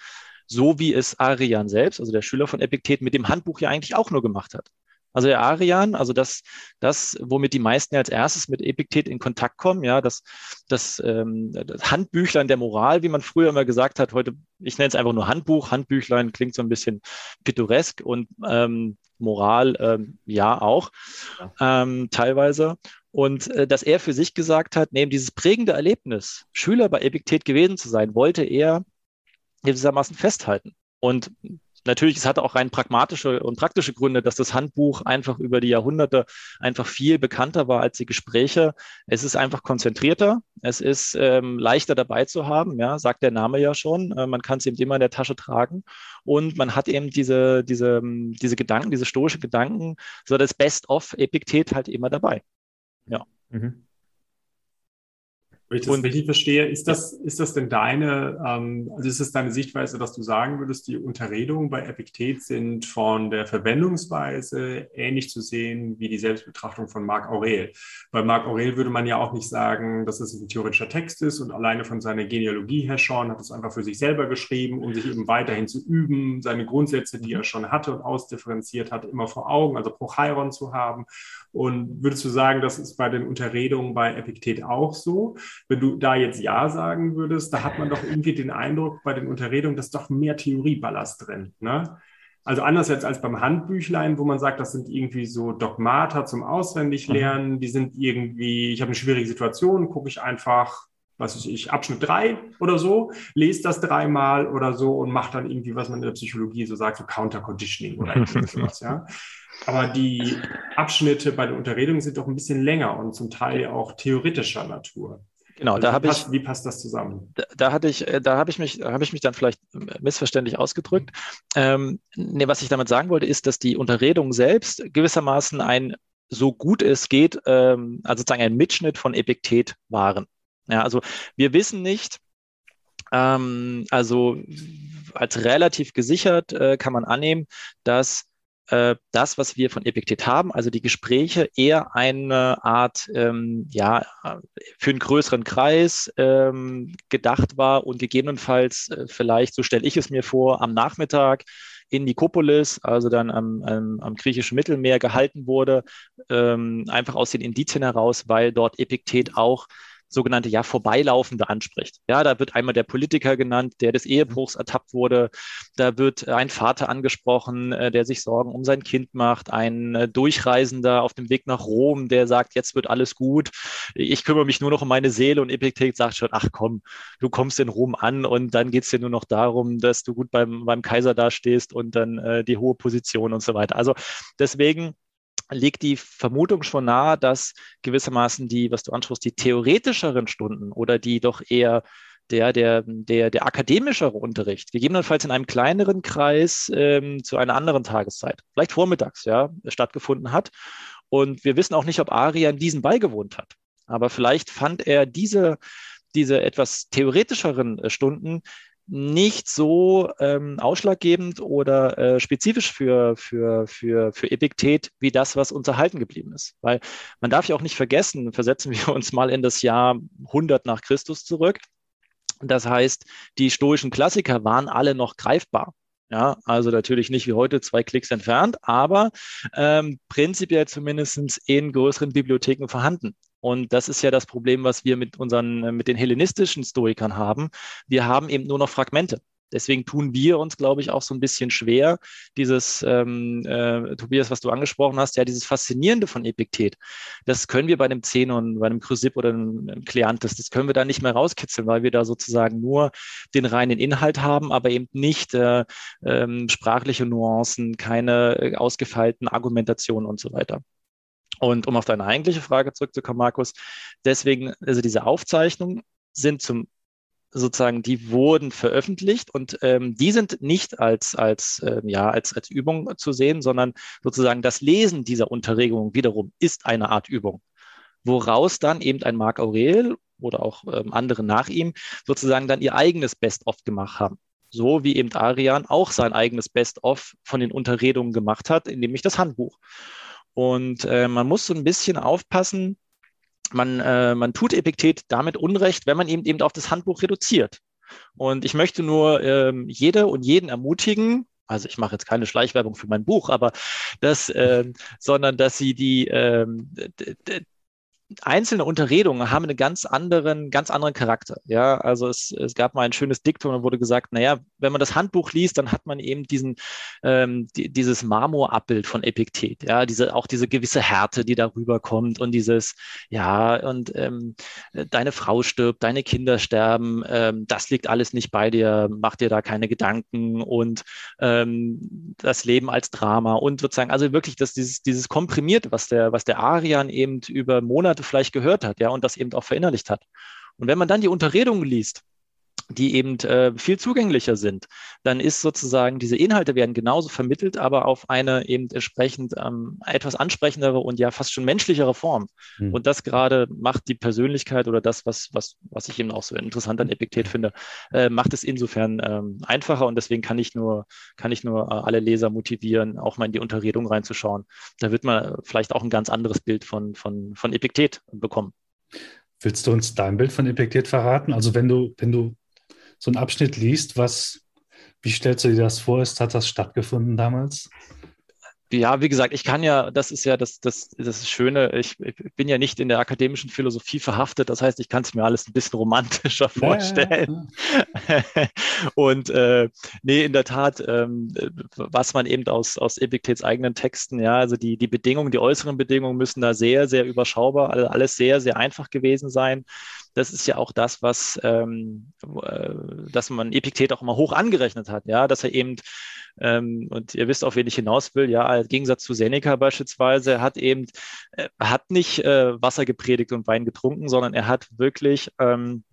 so wie es Arian selbst, also der Schüler von Epiktet, mit dem Handbuch ja eigentlich auch nur gemacht hat. Also der Arian, also das, das, womit die meisten ja als erstes mit Epiktet in Kontakt kommen, ja, das, das, ähm, das Handbüchlein der Moral, wie man früher immer gesagt hat, heute, ich nenne es einfach nur Handbuch, Handbüchlein klingt so ein bisschen pittoresk und ähm, Moral, ähm, ja auch, ähm, teilweise. Und äh, dass er für sich gesagt hat, neben dieses prägende Erlebnis, Schüler bei Epiktet gewesen zu sein, wollte er gewissermaßen festhalten. Und Natürlich, es hatte auch rein pragmatische und praktische Gründe, dass das Handbuch einfach über die Jahrhunderte einfach viel bekannter war als die Gespräche. Es ist einfach konzentrierter, es ist ähm, leichter dabei zu haben, ja, sagt der Name ja schon. Äh, man kann es eben immer in der Tasche tragen und man hat eben diese, diese, diese Gedanken, diese stoische Gedanken, so das Best-of-Epiktet halt immer dabei. Ja. Mhm. Wenn ich das und, richtig verstehe, ist das, ist das denn deine, ähm, also ist es deine Sichtweise, dass du sagen würdest, die Unterredungen bei Epiktet sind von der Verwendungsweise ähnlich zu sehen wie die Selbstbetrachtung von Marc Aurel? Bei Marc Aurel würde man ja auch nicht sagen, dass es ein theoretischer Text ist und alleine von seiner Genealogie her schon hat es einfach für sich selber geschrieben, um sich eben weiterhin zu üben, seine Grundsätze, die er schon hatte und ausdifferenziert hat, immer vor Augen, also Prochairon zu haben. Und würdest du sagen, das ist bei den Unterredungen bei Epiktet auch so? Wenn du da jetzt Ja sagen würdest, da hat man doch irgendwie den Eindruck bei den Unterredungen, dass doch mehr Theorieballast drin. Ne? Also anders jetzt als beim Handbüchlein, wo man sagt, das sind irgendwie so Dogmata zum Auswendiglernen, mhm. die sind irgendwie, ich habe eine schwierige Situation, gucke ich einfach, was weiß ich, Abschnitt drei oder so, lese das dreimal oder so und mache dann irgendwie, was man in der Psychologie so sagt, so Counter-Conditioning oder irgendwas, ja. Aber die Abschnitte bei der Unterredung sind doch ein bisschen länger und zum Teil auch theoretischer Natur. Genau, also da habe ich. Wie passt das zusammen? Da, da hatte ich, äh, da habe ich mich, habe ich mich dann vielleicht missverständlich ausgedrückt. Ähm, nee, was ich damit sagen wollte, ist, dass die Unterredung selbst gewissermaßen ein so gut es geht, ähm, also sozusagen ein Mitschnitt von Epiktet waren. Ja, also wir wissen nicht, ähm, also als relativ gesichert äh, kann man annehmen, dass äh, das, was wir von Epiktet haben, also die Gespräche, eher eine Art, ähm, ja, für einen größeren Kreis ähm, gedacht war und gegebenenfalls äh, vielleicht, so stelle ich es mir vor, am Nachmittag in Nikopolis, also dann am, am, am griechischen Mittelmeer gehalten wurde, ähm, einfach aus den Indizien heraus, weil dort Epiktet auch sogenannte ja Vorbeilaufende anspricht. Ja, da wird einmal der Politiker genannt, der des Ehebruchs ertappt wurde. Da wird ein Vater angesprochen, äh, der sich Sorgen um sein Kind macht. Ein äh, Durchreisender auf dem Weg nach Rom, der sagt, jetzt wird alles gut. Ich kümmere mich nur noch um meine Seele. Und Epiktet sagt schon, ach komm, du kommst in Rom an und dann geht es dir nur noch darum, dass du gut beim, beim Kaiser dastehst und dann äh, die hohe Position und so weiter. Also deswegen liegt die Vermutung schon nahe, dass gewissermaßen die, was du ansprichst, die theoretischeren Stunden oder die doch eher der, der, der, der akademischere Unterricht, gegebenenfalls in einem kleineren Kreis ähm, zu einer anderen Tageszeit, vielleicht vormittags, ja, stattgefunden hat. Und wir wissen auch nicht, ob Arian diesen beigewohnt hat. Aber vielleicht fand er diese, diese etwas theoretischeren äh, Stunden nicht so ähm, ausschlaggebend oder äh, spezifisch für, für, für, für Epiktet wie das, was uns erhalten geblieben ist. Weil man darf ja auch nicht vergessen, versetzen wir uns mal in das Jahr 100 nach Christus zurück. Das heißt, die stoischen Klassiker waren alle noch greifbar. Ja, also natürlich nicht wie heute zwei Klicks entfernt, aber ähm, prinzipiell zumindest in größeren Bibliotheken vorhanden. Und das ist ja das Problem, was wir mit unseren, mit den hellenistischen Stoikern haben. Wir haben eben nur noch Fragmente. Deswegen tun wir uns, glaube ich, auch so ein bisschen schwer, dieses, ähm, äh, Tobias, was du angesprochen hast, ja, dieses Faszinierende von Epiktet. Das können wir bei einem Zenon, bei einem Chrysipp oder einem Kleantes, das können wir da nicht mehr rauskitzeln, weil wir da sozusagen nur den reinen Inhalt haben, aber eben nicht äh, ähm, sprachliche Nuancen, keine äh, ausgefeilten Argumentationen und so weiter. Und um auf deine eigentliche Frage zurückzukommen, Markus, deswegen, also diese Aufzeichnungen sind zum sozusagen, die wurden veröffentlicht und ähm, die sind nicht als, als, äh, ja, als, als Übung zu sehen, sondern sozusagen das Lesen dieser Unterregung wiederum ist eine Art Übung, woraus dann eben ein Marc Aurel oder auch ähm, andere nach ihm sozusagen dann ihr eigenes Best-of gemacht haben. So wie eben Arian auch sein eigenes Best-of von den Unterredungen gemacht hat, nämlich das Handbuch. Und äh, man muss so ein bisschen aufpassen, man, äh, man tut Epiktet damit Unrecht, wenn man eben eben auf das Handbuch reduziert. Und ich möchte nur ähm, jede und jeden ermutigen, also ich mache jetzt keine Schleichwerbung für mein Buch, aber das, äh, sondern dass sie die, ähm, einzelne Unterredungen haben einen ganz anderen, ganz anderen Charakter. Ja, also es, es gab mal ein schönes Diktum, da wurde gesagt, naja, wenn man das Handbuch liest, dann hat man eben diesen, ähm, die, dieses Marmorabbild von Epiktet, ja, diese, auch diese gewisse Härte, die darüber kommt und dieses, ja, und ähm, deine Frau stirbt, deine Kinder sterben, ähm, das liegt alles nicht bei dir, mach dir da keine Gedanken und ähm, das Leben als Drama und sozusagen, also wirklich das, dieses, dieses komprimierte, was der, was der Arian eben über Monate Monate vielleicht gehört hat, ja, und das eben auch verinnerlicht hat. Und wenn man dann die Unterredungen liest, die eben äh, viel zugänglicher sind, dann ist sozusagen, diese Inhalte werden genauso vermittelt, aber auf eine eben entsprechend ähm, etwas ansprechendere und ja fast schon menschlichere Form. Mhm. Und das gerade macht die Persönlichkeit oder das, was, was, was ich eben auch so interessant an Epiktet finde, äh, macht es insofern ähm, einfacher und deswegen kann ich nur, kann ich nur äh, alle Leser motivieren, auch mal in die Unterredung reinzuschauen. Da wird man vielleicht auch ein ganz anderes Bild von, von, von Epiktet bekommen. Willst du uns dein Bild von Epiktet verraten? Also wenn du, wenn du so einen Abschnitt liest, was, wie stellst du dir das vor? Ist, hat das stattgefunden damals? Ja, wie gesagt, ich kann ja, das ist ja das, das, das Schöne, ich, ich bin ja nicht in der akademischen Philosophie verhaftet, das heißt, ich kann es mir alles ein bisschen romantischer vorstellen. Ja, ja. Und äh, nee, in der Tat, ähm, was man eben aus, aus Epictets eigenen Texten, ja, also die, die Bedingungen, die äußeren Bedingungen müssen da sehr, sehr überschaubar, alles sehr, sehr einfach gewesen sein das ist ja auch das, was, ähm, äh, dass man Epiktet auch immer hoch angerechnet hat, ja, dass er eben, ähm, und ihr wisst, auf wen ich hinaus will, ja, im Gegensatz zu Seneca beispielsweise, hat eben, äh, hat nicht äh, Wasser gepredigt und Wein getrunken, sondern er hat wirklich, ähm,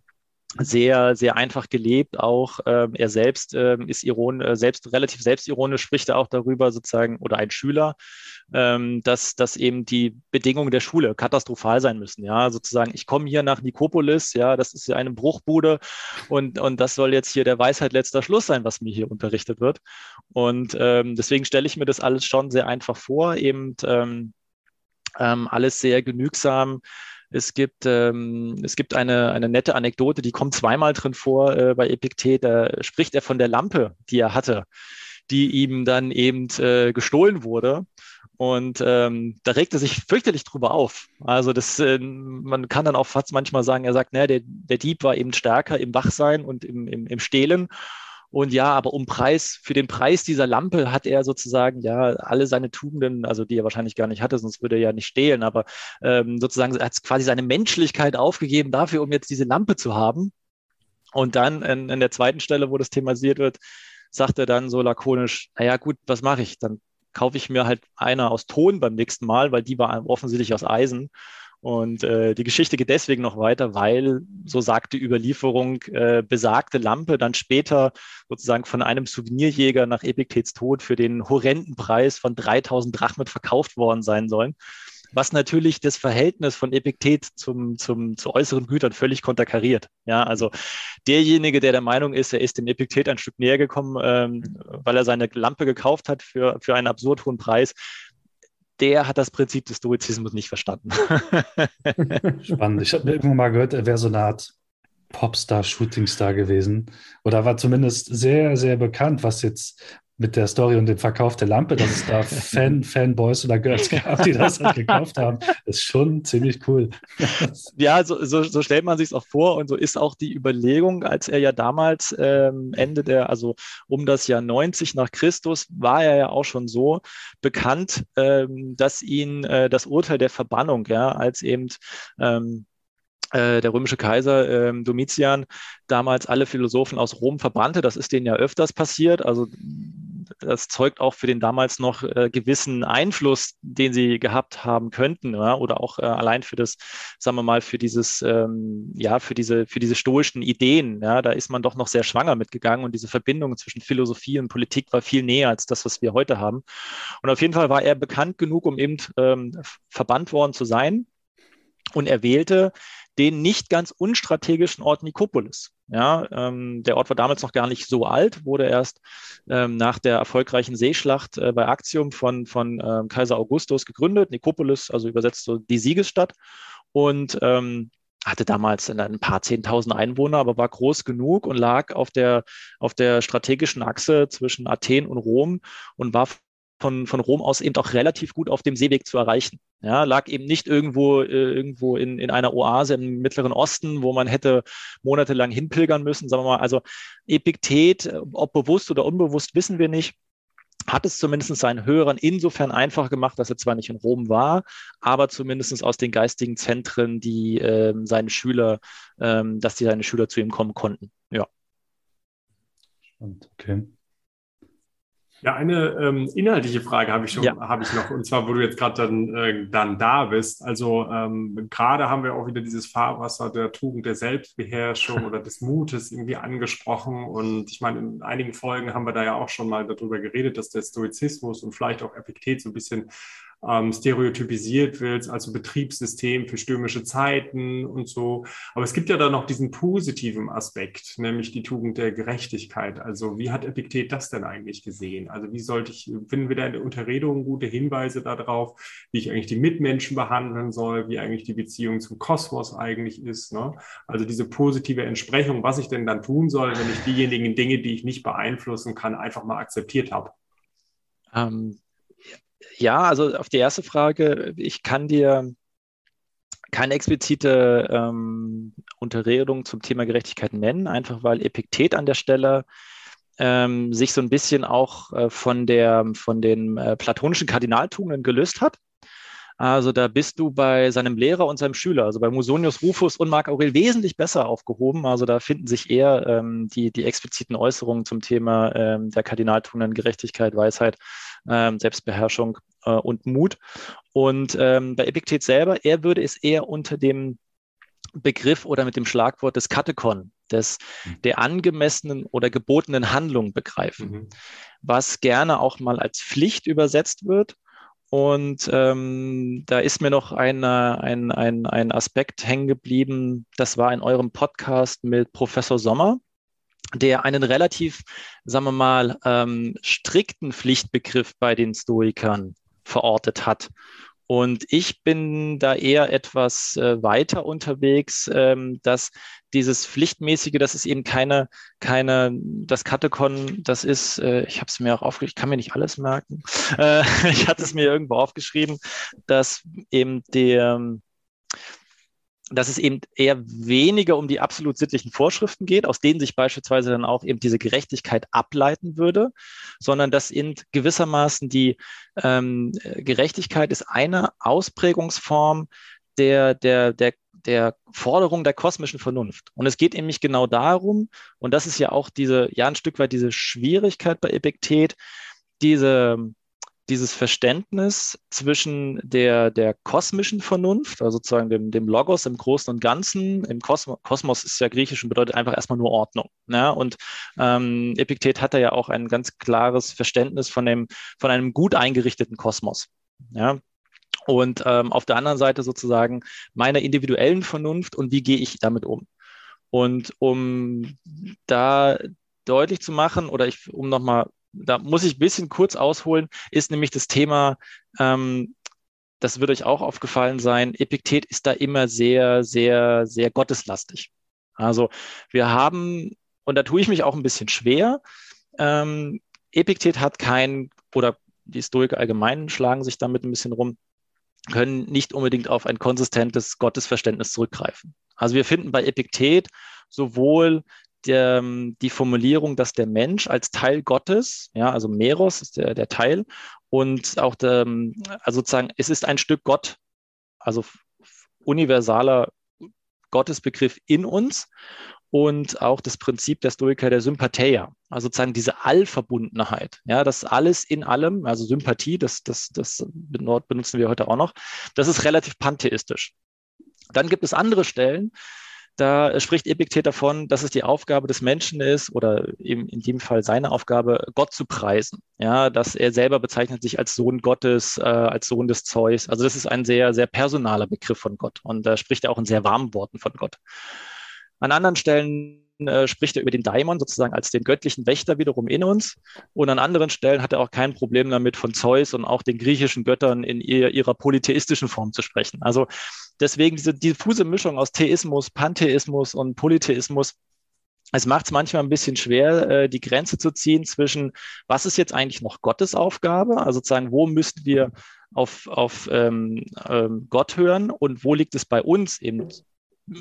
sehr, sehr einfach gelebt. Auch ähm, er selbst ähm, ist iron, äh, selbst relativ selbstironisch, spricht er auch darüber sozusagen, oder ein Schüler, ähm, dass, dass eben die Bedingungen der Schule katastrophal sein müssen. Ja, sozusagen, ich komme hier nach Nikopolis, ja, das ist ja eine Bruchbude und, und das soll jetzt hier der Weisheit letzter Schluss sein, was mir hier unterrichtet wird. Und ähm, deswegen stelle ich mir das alles schon sehr einfach vor, eben ähm, ähm, alles sehr genügsam es gibt, ähm, es gibt eine, eine nette Anekdote, die kommt zweimal drin vor äh, bei Epiktet. Da spricht er von der Lampe, die er hatte, die ihm dann eben äh, gestohlen wurde. Und ähm, da regt er sich fürchterlich drüber auf. Also das, äh, man kann dann auch fast manchmal sagen, er sagt, naja, der, der Dieb war eben stärker im Wachsein und im, im, im Stehlen. Und ja, aber um Preis, für den Preis dieser Lampe hat er sozusagen ja alle seine Tugenden, also die er wahrscheinlich gar nicht hatte, sonst würde er ja nicht stehlen, aber ähm, sozusagen hat quasi seine Menschlichkeit aufgegeben dafür, um jetzt diese Lampe zu haben. Und dann in, in der zweiten Stelle, wo das thematisiert wird, sagt er dann so lakonisch, naja gut, was mache ich? Dann kaufe ich mir halt eine aus Ton beim nächsten Mal, weil die war offensichtlich aus Eisen. Und äh, die Geschichte geht deswegen noch weiter, weil, so sagt die Überlieferung, äh, besagte Lampe dann später sozusagen von einem Souvenirjäger nach Epiktets Tod für den horrenden Preis von 3000 Drachmen verkauft worden sein sollen was natürlich das Verhältnis von Epiktet zum, zum, zu äußeren Gütern völlig konterkariert. Ja, also derjenige, der der Meinung ist, er ist dem Epiktet ein Stück näher gekommen, ähm, weil er seine Lampe gekauft hat für, für einen absurd hohen Preis, der hat das Prinzip des Stoizismus nicht verstanden. Spannend. Ich habe irgendwann mal gehört, er wäre so eine Art Popstar, Shootingstar gewesen. Oder war zumindest sehr, sehr bekannt, was jetzt mit der Story und dem Verkauf der Lampe, dass es da Fan, Fanboys oder Girls gab, die das halt gekauft haben, ist schon ziemlich cool. Ja, so, so, so stellt man sich es auch vor und so ist auch die Überlegung, als er ja damals ähm, Ende der, also um das Jahr 90 nach Christus, war er ja auch schon so bekannt, ähm, dass ihn äh, das Urteil der Verbannung, ja, als eben ähm, äh, der römische Kaiser ähm, Domitian damals alle Philosophen aus Rom verbannte. Das ist denen ja öfters passiert. Also das zeugt auch für den damals noch äh, gewissen Einfluss, den sie gehabt haben könnten, ja? oder auch äh, allein für das, sagen wir mal, für dieses, ähm, ja, für diese, für diese stoischen Ideen. Ja? Da ist man doch noch sehr schwanger mitgegangen und diese Verbindung zwischen Philosophie und Politik war viel näher als das, was wir heute haben. Und auf jeden Fall war er bekannt genug, um eben ähm, verbannt worden zu sein. Und er wählte den nicht ganz unstrategischen Ort Nikopolis. Ja, ähm, der Ort war damals noch gar nicht so alt, wurde erst ähm, nach der erfolgreichen Seeschlacht äh, bei Actium von, von ähm, Kaiser Augustus gegründet. Nikopolis, also übersetzt so die Siegesstadt. Und ähm, hatte damals ein paar zehntausend Einwohner, aber war groß genug und lag auf der, auf der strategischen Achse zwischen Athen und Rom und war von, von Rom aus eben auch relativ gut auf dem Seeweg zu erreichen. Ja, lag eben nicht irgendwo, äh, irgendwo in, in einer Oase im Mittleren Osten, wo man hätte monatelang hinpilgern müssen. Sagen wir mal, also Epiktet, ob bewusst oder unbewusst, wissen wir nicht hat es zumindest seinen Hörern insofern einfach gemacht, dass er zwar nicht in Rom war, aber zumindest aus den geistigen Zentren, die ähm, seine Schüler, ähm, dass die seine Schüler zu ihm kommen konnten. Ja. Okay. Ja, eine ähm, inhaltliche Frage habe ich schon, ja. habe ich noch, und zwar, wo du jetzt gerade dann, äh, dann da bist. Also ähm, gerade haben wir auch wieder dieses Fahrwasser der Tugend der Selbstbeherrschung oder des Mutes irgendwie angesprochen. Und ich meine, in einigen Folgen haben wir da ja auch schon mal darüber geredet, dass der Stoizismus und vielleicht auch Epiktet so ein bisschen ähm, stereotypisiert wird, also Betriebssystem für stürmische Zeiten und so. Aber es gibt ja da noch diesen positiven Aspekt, nämlich die Tugend der Gerechtigkeit. Also wie hat Epiktet das denn eigentlich gesehen? Also wie sollte ich, finden wir da in der Unterredung gute Hinweise darauf, wie ich eigentlich die Mitmenschen behandeln soll, wie eigentlich die Beziehung zum Kosmos eigentlich ist. Ne? Also diese positive Entsprechung, was ich denn dann tun soll, wenn ich diejenigen Dinge, die ich nicht beeinflussen kann, einfach mal akzeptiert habe. Ähm, ja, also auf die erste Frage, ich kann dir keine explizite ähm, Unterredung zum Thema Gerechtigkeit nennen, einfach weil Epiktet an der Stelle ähm, sich so ein bisschen auch äh, von, der, von den äh, platonischen Kardinaltugenden gelöst hat. Also da bist du bei seinem Lehrer und seinem Schüler, also bei Musonius Rufus und Marc Aurel, wesentlich besser aufgehoben. Also da finden sich eher ähm, die, die expliziten Äußerungen zum Thema ähm, der Kardinaltugenden Gerechtigkeit, Weisheit, ähm, Selbstbeherrschung äh, und Mut. Und ähm, bei Epiktet selber, er würde es eher unter dem Begriff oder mit dem Schlagwort des Katekon, des, mhm. der angemessenen oder gebotenen Handlung begreifen, mhm. was gerne auch mal als Pflicht übersetzt wird und ähm, da ist mir noch eine, ein, ein, ein Aspekt hängen geblieben. Das war in eurem Podcast mit Professor Sommer, der einen relativ, sagen wir mal, ähm, strikten Pflichtbegriff bei den Stoikern verortet hat. Und ich bin da eher etwas äh, weiter unterwegs, ähm, dass dieses Pflichtmäßige, das ist eben keine, keine, das Katekon, das ist, äh, ich habe es mir auch aufgeschrieben, ich kann mir nicht alles merken. Äh, ich hatte es mir irgendwo aufgeschrieben, dass eben der, dass es eben eher weniger um die absolut sittlichen Vorschriften geht, aus denen sich beispielsweise dann auch eben diese Gerechtigkeit ableiten würde, sondern dass in gewissermaßen die ähm, Gerechtigkeit ist eine Ausprägungsform der, der, der, der Forderung der kosmischen Vernunft. Und es geht nämlich genau darum, und das ist ja auch diese, ja, ein Stück weit diese Schwierigkeit bei Epiktet, diese, dieses Verständnis zwischen der, der kosmischen Vernunft, also sozusagen dem, dem Logos im Großen und Ganzen, im Kosmos, Kosmos ist ja griechisch und bedeutet einfach erstmal nur Ordnung. Ja? Und ähm, Epiktet hatte ja auch ein ganz klares Verständnis von, dem, von einem gut eingerichteten Kosmos. Ja? Und ähm, auf der anderen Seite sozusagen meiner individuellen Vernunft und wie gehe ich damit um. Und um da deutlich zu machen oder ich, um nochmal da muss ich ein bisschen kurz ausholen, ist nämlich das Thema, ähm, das wird euch auch aufgefallen sein, Epiktet ist da immer sehr, sehr, sehr gotteslastig. Also wir haben, und da tue ich mich auch ein bisschen schwer, ähm, Epiktet hat kein, oder die Stoiker allgemein schlagen sich damit ein bisschen rum, können nicht unbedingt auf ein konsistentes Gottesverständnis zurückgreifen. Also wir finden bei Epiktet sowohl ähm, die Formulierung, dass der Mensch als Teil Gottes, ja, also Meros ist der, der Teil, und auch der, ähm, also sozusagen, es ist ein Stück Gott, also universaler Gottesbegriff in uns und auch das Prinzip der Stoiker der Sympatheia, also sozusagen diese Allverbundenheit, ja, das alles in allem, also Sympathie, das, das, das benutzen wir heute auch noch, das ist relativ pantheistisch. Dann gibt es andere Stellen, da spricht Epiktet davon, dass es die Aufgabe des Menschen ist oder eben in dem Fall seine Aufgabe, Gott zu preisen. Ja, dass er selber bezeichnet sich als Sohn Gottes, äh, als Sohn des Zeus. Also das ist ein sehr, sehr personaler Begriff von Gott und da spricht er auch in sehr warmen Worten von Gott. An anderen Stellen äh, spricht er über den Daimon sozusagen als den göttlichen Wächter wiederum in uns. Und an anderen Stellen hat er auch kein Problem damit, von Zeus und auch den griechischen Göttern in ihr, ihrer polytheistischen Form zu sprechen. Also deswegen diese diffuse Mischung aus Theismus, Pantheismus und Polytheismus, es macht es manchmal ein bisschen schwer, äh, die Grenze zu ziehen zwischen, was ist jetzt eigentlich noch Gottes Aufgabe, also sozusagen, wo müssen wir auf, auf ähm, ähm, Gott hören und wo liegt es bei uns eben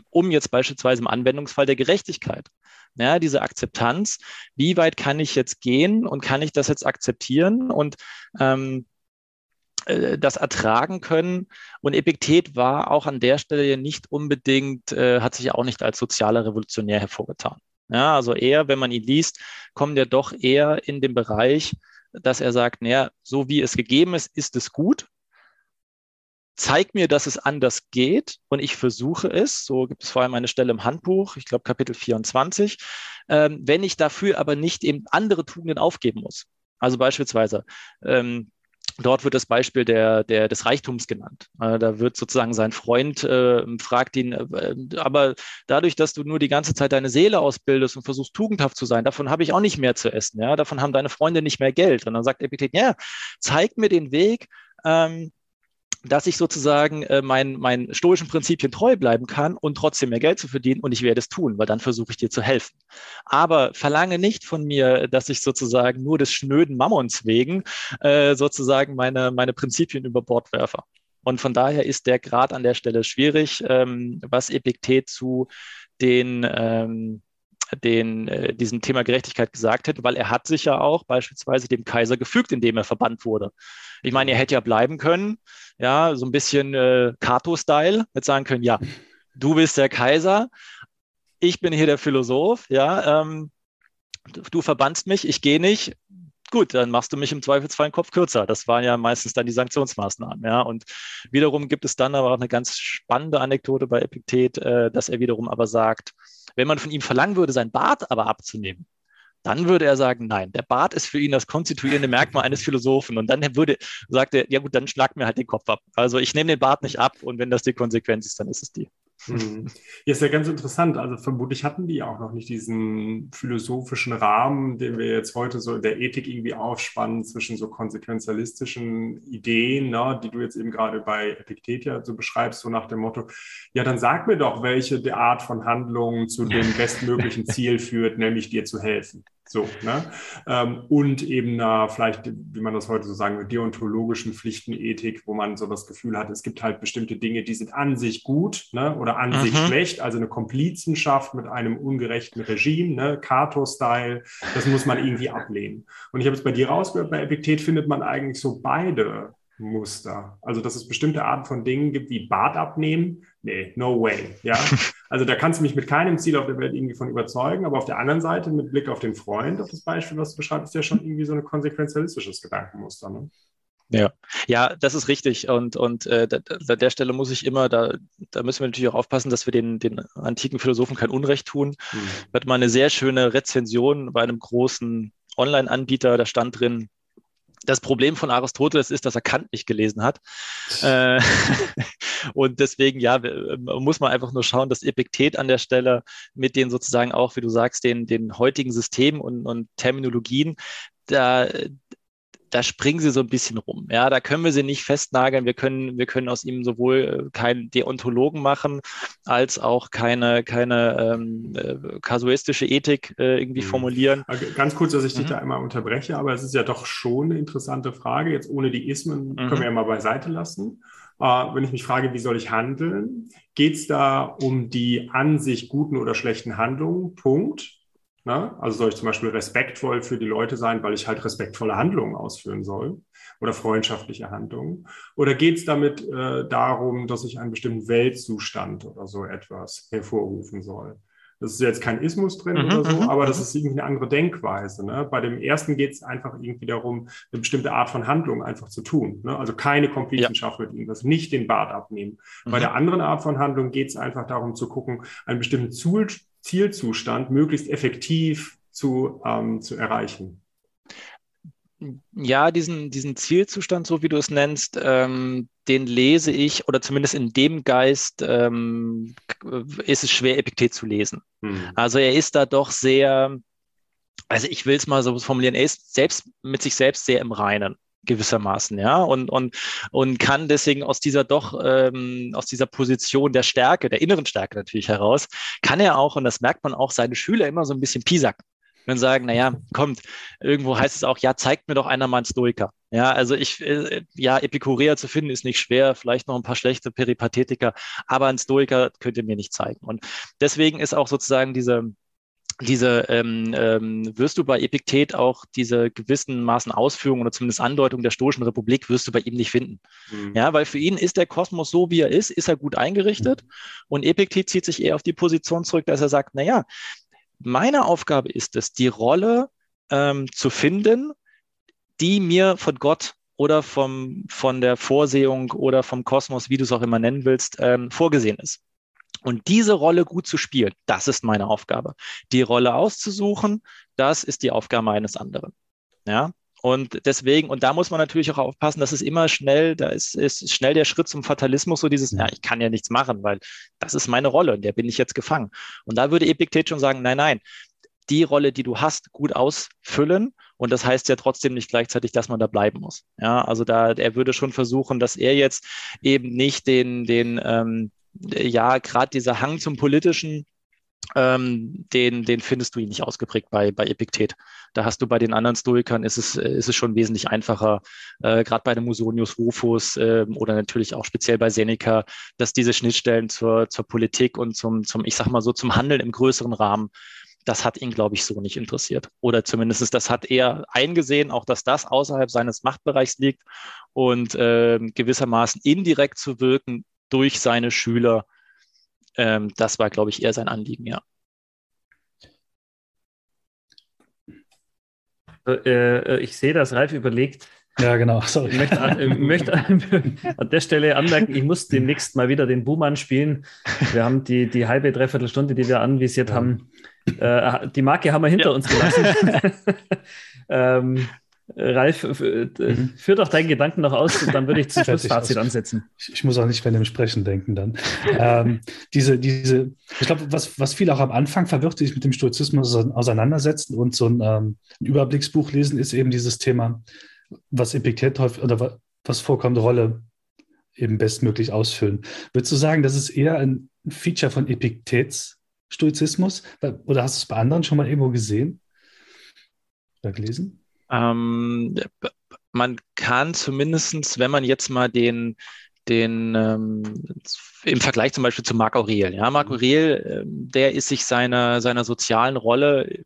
um jetzt beispielsweise im Anwendungsfall der Gerechtigkeit. Ja, diese Akzeptanz, wie weit kann ich jetzt gehen und kann ich das jetzt akzeptieren und ähm, äh, das ertragen können. Und Epiktet war auch an der Stelle nicht unbedingt, äh, hat sich auch nicht als sozialer Revolutionär hervorgetan. Ja, also eher, wenn man ihn liest, kommt er doch eher in den Bereich, dass er sagt, naja, so wie es gegeben ist, ist es gut zeig mir, dass es anders geht und ich versuche es. So gibt es vor allem eine Stelle im Handbuch, ich glaube Kapitel 24, ähm, wenn ich dafür aber nicht eben andere Tugenden aufgeben muss. Also beispielsweise, ähm, Dort wird das Beispiel der, der, des Reichtums genannt. Äh, da wird sozusagen sein Freund, äh, fragt ihn, äh, aber dadurch, dass du nur die ganze Zeit deine Seele ausbildest und versuchst tugendhaft zu sein, davon habe ich auch nicht mehr zu essen. Ja? Davon haben deine Freunde nicht mehr Geld. Und dann sagt Epiktet, ja, zeig mir den Weg, ähm, dass ich sozusagen äh, meinen mein stoischen Prinzipien treu bleiben kann und trotzdem mehr Geld zu verdienen und ich werde es tun, weil dann versuche ich dir zu helfen. Aber verlange nicht von mir, dass ich sozusagen nur des schnöden Mammons wegen äh, sozusagen meine, meine Prinzipien über Bord werfe. Und von daher ist der Grad an der Stelle schwierig, ähm, was Epiktet zu den ähm, den, äh, diesem Thema Gerechtigkeit gesagt hätte, weil er hat sich ja auch beispielsweise dem Kaiser gefügt, indem er verbannt wurde. Ich meine, er hätte ja bleiben können, ja, so ein bisschen äh, Cato-Style, mit sagen können, ja, du bist der Kaiser, ich bin hier der Philosoph, ja, ähm, du verbannst mich, ich gehe nicht, gut, dann machst du mich im Zweifelsfall einen Kopf kürzer. Das waren ja meistens dann die Sanktionsmaßnahmen. Ja. Und wiederum gibt es dann aber auch eine ganz spannende Anekdote bei Epiktet, äh, dass er wiederum aber sagt, wenn man von ihm verlangen würde, sein Bart aber abzunehmen, dann würde er sagen, nein, der Bart ist für ihn das konstituierende Merkmal eines Philosophen. Und dann würde, sagt er, ja gut, dann schlag mir halt den Kopf ab. Also ich nehme den Bart nicht ab und wenn das die Konsequenz ist, dann ist es die. Hm. Ja, ist ja ganz interessant. Also vermutlich hatten die auch noch nicht diesen philosophischen Rahmen, den wir jetzt heute so in der Ethik irgendwie aufspannen zwischen so konsequenzialistischen Ideen, ne, die du jetzt eben gerade bei Epiktet ja so beschreibst, so nach dem Motto, ja, dann sag mir doch, welche Art von Handlung zu dem bestmöglichen Ziel führt, nämlich dir zu helfen. So, ne? Ähm, und eben einer, vielleicht, wie man das heute so sagen wird, deontologischen Pflichtenethik, wo man so das Gefühl hat, es gibt halt bestimmte Dinge, die sind an sich gut ne? oder an mhm. sich schlecht, also eine Komplizenschaft mit einem ungerechten Regime, ne? Cato-Style, das muss man irgendwie ablehnen. Und ich habe es bei dir rausgehört, bei Epiktet findet man eigentlich so beide Muster. Also, dass es bestimmte Arten von Dingen gibt, wie Bart abnehmen. Nee, no way. Ja. Also, da kannst du mich mit keinem Ziel auf der Welt irgendwie von überzeugen. Aber auf der anderen Seite, mit Blick auf den Freund, auf das Beispiel, was du beschreibst, ist ja schon irgendwie so ein konsequenzialistisches Gedankenmuster. Ne? Ja, ja, das ist richtig. Und, und äh, an der Stelle muss ich immer, da, da müssen wir natürlich auch aufpassen, dass wir den, den antiken Philosophen kein Unrecht tun. Mhm. Wir hatten mal eine sehr schöne Rezension bei einem großen Online-Anbieter, da stand drin, das Problem von Aristoteles ist, dass er Kant nicht gelesen hat. Äh, und deswegen, ja, muss man einfach nur schauen, dass Epiktet an der Stelle mit den sozusagen auch, wie du sagst, den, den heutigen Systemen und, und Terminologien, da, da springen sie so ein bisschen rum. Ja, da können wir sie nicht festnageln. Wir können, wir können aus ihm sowohl äh, keinen Deontologen machen, als auch keine, keine ähm, äh, kasuistische Ethik äh, irgendwie mhm. formulieren. Ganz kurz, dass ich dich mhm. da einmal unterbreche, aber es ist ja doch schon eine interessante Frage. Jetzt ohne die Ismen mhm. können wir ja mal beiseite lassen. Äh, wenn ich mich frage, wie soll ich handeln, geht es da um die an sich guten oder schlechten Handlungen? Punkt. Na? Also soll ich zum Beispiel respektvoll für die Leute sein, weil ich halt respektvolle Handlungen ausführen soll oder freundschaftliche Handlungen? Oder geht es damit äh, darum, dass ich einen bestimmten Weltzustand oder so etwas hervorrufen soll? Das ist jetzt kein Ismus drin mhm, oder so, mhm, aber das mhm. ist irgendwie eine andere Denkweise. Ne? Bei dem ersten geht es einfach irgendwie darum, eine bestimmte Art von Handlung einfach zu tun. Ne? Also keine Komplizenschaft ja. mit ihm, das nicht den Bart abnehmen. Mhm. Bei der anderen Art von Handlung geht es einfach darum zu gucken, einen bestimmten Zielzustand möglichst effektiv zu, ähm, zu erreichen. Ja, diesen, diesen Zielzustand, so wie du es nennst, ähm, den lese ich, oder zumindest in dem Geist ähm, ist es schwer, Epiktet zu lesen. Hm. Also er ist da doch sehr, also ich will es mal so formulieren, er ist selbst mit sich selbst sehr im Reinen gewissermaßen, ja, und, und, und kann deswegen aus dieser doch, ähm, aus dieser Position der Stärke, der inneren Stärke natürlich heraus, kann er auch, und das merkt man auch, seine Schüler immer so ein bisschen piesacken und sagen, naja, kommt, irgendwo heißt es auch, ja, zeigt mir doch einer mal einen Stoiker. Ja, also ich, äh, ja, Epikureer zu finden ist nicht schwer, vielleicht noch ein paar schlechte Peripathetiker, aber ein Stoiker könnt ihr mir nicht zeigen. Und deswegen ist auch sozusagen diese, diese ähm, ähm, wirst du bei Epiktet auch diese gewissen Maßen Ausführungen oder zumindest Andeutung der Stoischen Republik wirst du bei ihm nicht finden. Mhm. Ja, weil für ihn ist der Kosmos so, wie er ist, ist er gut eingerichtet. Mhm. Und Epiktet zieht sich eher auf die Position zurück, dass er sagt, na ja, meine Aufgabe ist es, die Rolle ähm, zu finden, die mir von Gott oder vom, von der Vorsehung oder vom Kosmos, wie du es auch immer nennen willst, ähm, vorgesehen ist. Und diese Rolle gut zu spielen, das ist meine Aufgabe. Die Rolle auszusuchen, das ist die Aufgabe eines anderen. Ja, und deswegen, und da muss man natürlich auch aufpassen, dass es immer schnell, da ist, ist schnell der Schritt zum Fatalismus, so dieses, ja, ich kann ja nichts machen, weil das ist meine Rolle, in der bin ich jetzt gefangen. Und da würde Epiktet schon sagen, nein, nein, die Rolle, die du hast, gut ausfüllen. Und das heißt ja trotzdem nicht gleichzeitig, dass man da bleiben muss. Ja, also da, er würde schon versuchen, dass er jetzt eben nicht den, den, ähm, ja, gerade dieser Hang zum Politischen ähm, den, den findest du ihn nicht ausgeprägt bei, bei Epiktet. Da hast du bei den anderen Stoikern ist es, ist es schon wesentlich einfacher, äh, gerade bei dem Musonius Rufus äh, oder natürlich auch speziell bei Seneca, dass diese Schnittstellen zur, zur Politik und zum, zum, ich sag mal so, zum Handeln im größeren Rahmen, das hat ihn, glaube ich, so nicht interessiert. Oder zumindest das hat er eingesehen, auch dass das außerhalb seines Machtbereichs liegt und äh, gewissermaßen indirekt zu wirken durch seine Schüler ähm, das war, glaube ich, eher sein Anliegen, ja. Äh, äh, ich sehe, dass Ralf überlegt. Ja, genau. Sorry. Ich möchte, äh, möchte an der Stelle anmerken, ich muss demnächst mal wieder den Buhmann spielen. Wir haben die, die halbe, dreiviertel Stunde, die wir anvisiert ja. haben. Äh, die Marke haben wir hinter ja. uns gelassen. ähm, Ralf, mhm. führ doch deinen Gedanken noch aus und dann würde ich zum Schlussfazit ansetzen. Ich, ich, muss auch nicht mehr dem Sprechen denken dann. ähm, diese, diese, ich glaube, was, was viele auch am Anfang verwirrt, die sich mit dem Stoizismus auseinandersetzen und so ein, ähm, ein Überblicksbuch lesen, ist eben dieses Thema, was Epiktet häufig oder was vorkommt, Rolle eben bestmöglich ausfüllen. Würdest du sagen, das ist eher ein Feature von Epiktets Stoizismus? Oder hast du es bei anderen schon mal irgendwo gesehen oder gelesen? Ähm, man kann zumindestens, wenn man jetzt mal den, den ähm, im Vergleich zum Beispiel zu Marc Aurel. Ja, Marc mhm. Aurel, äh, der ist sich seiner, seiner sozialen Rolle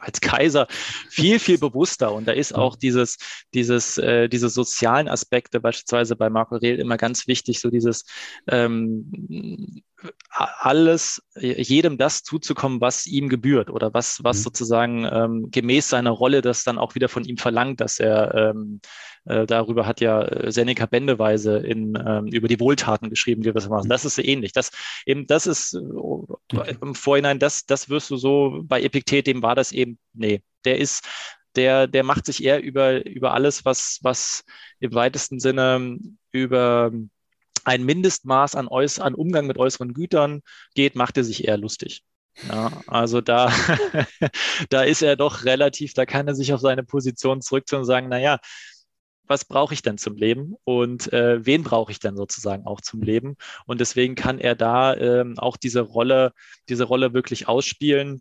als Kaiser viel, viel bewusster. Und da ist auch dieses, dieses, äh, diese sozialen Aspekte beispielsweise bei Marc Aurel immer ganz wichtig, so dieses ähm, alles, jedem das zuzukommen, was ihm gebührt oder was, was mhm. sozusagen ähm, gemäß seiner Rolle das dann auch wieder von ihm verlangt, dass er ähm, äh, darüber hat ja äh, Seneca bändeweise in, ähm, über die Wohltaten geschrieben, gewissermaßen. Das ist ähnlich. Das eben, das ist äh, im Vorhinein, das, das wirst du so bei Epiktet, dem war das eben, nee, der ist, der, der macht sich eher über, über alles, was, was im weitesten Sinne über ein Mindestmaß an, äuß an Umgang mit äußeren Gütern geht, macht er sich eher lustig. Ja, also da, da ist er doch relativ, da kann er sich auf seine Position zurückziehen und sagen, naja, was brauche ich denn zum Leben und äh, wen brauche ich denn sozusagen auch zum Leben? Und deswegen kann er da ähm, auch diese Rolle, diese Rolle wirklich ausspielen.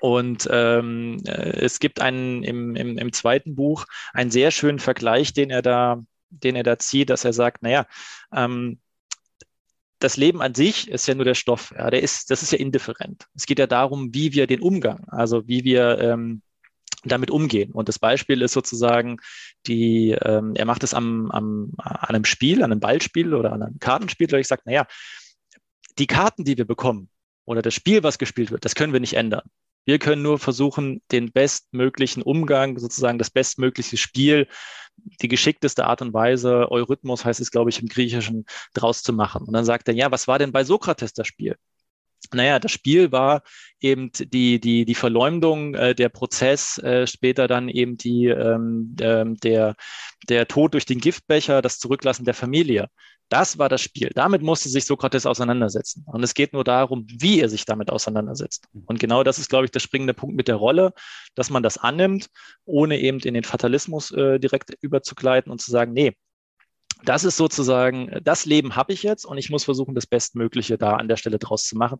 Und ähm, äh, es gibt einen im, im, im zweiten Buch einen sehr schönen Vergleich, den er da den er da zieht, dass er sagt, naja, ähm, das Leben an sich ist ja nur der Stoff. Ja, der ist, das ist ja indifferent. Es geht ja darum, wie wir den Umgang, also wie wir ähm, damit umgehen. Und das Beispiel ist sozusagen die, ähm, er macht es am, am, an einem Spiel, an einem Ballspiel oder an einem Kartenspiel, wo ich sage, naja, die Karten, die wir bekommen oder das Spiel, was gespielt wird, das können wir nicht ändern. Wir können nur versuchen, den bestmöglichen Umgang, sozusagen das bestmögliche Spiel, die geschickteste Art und Weise, Eurythmus heißt es, glaube ich, im Griechischen, draus zu machen. Und dann sagt er, ja, was war denn bei Sokrates das Spiel? Naja, das Spiel war eben die, die, die Verleumdung, äh, der Prozess, äh, später dann eben die, ähm, äh, der, der Tod durch den Giftbecher, das Zurücklassen der Familie. Das war das Spiel. Damit musste sich Sokrates auseinandersetzen. Und es geht nur darum, wie er sich damit auseinandersetzt. Und genau das ist, glaube ich, der springende Punkt mit der Rolle, dass man das annimmt, ohne eben in den Fatalismus äh, direkt überzugleiten und zu sagen, nee, das ist sozusagen, das Leben habe ich jetzt und ich muss versuchen, das Bestmögliche da an der Stelle draus zu machen,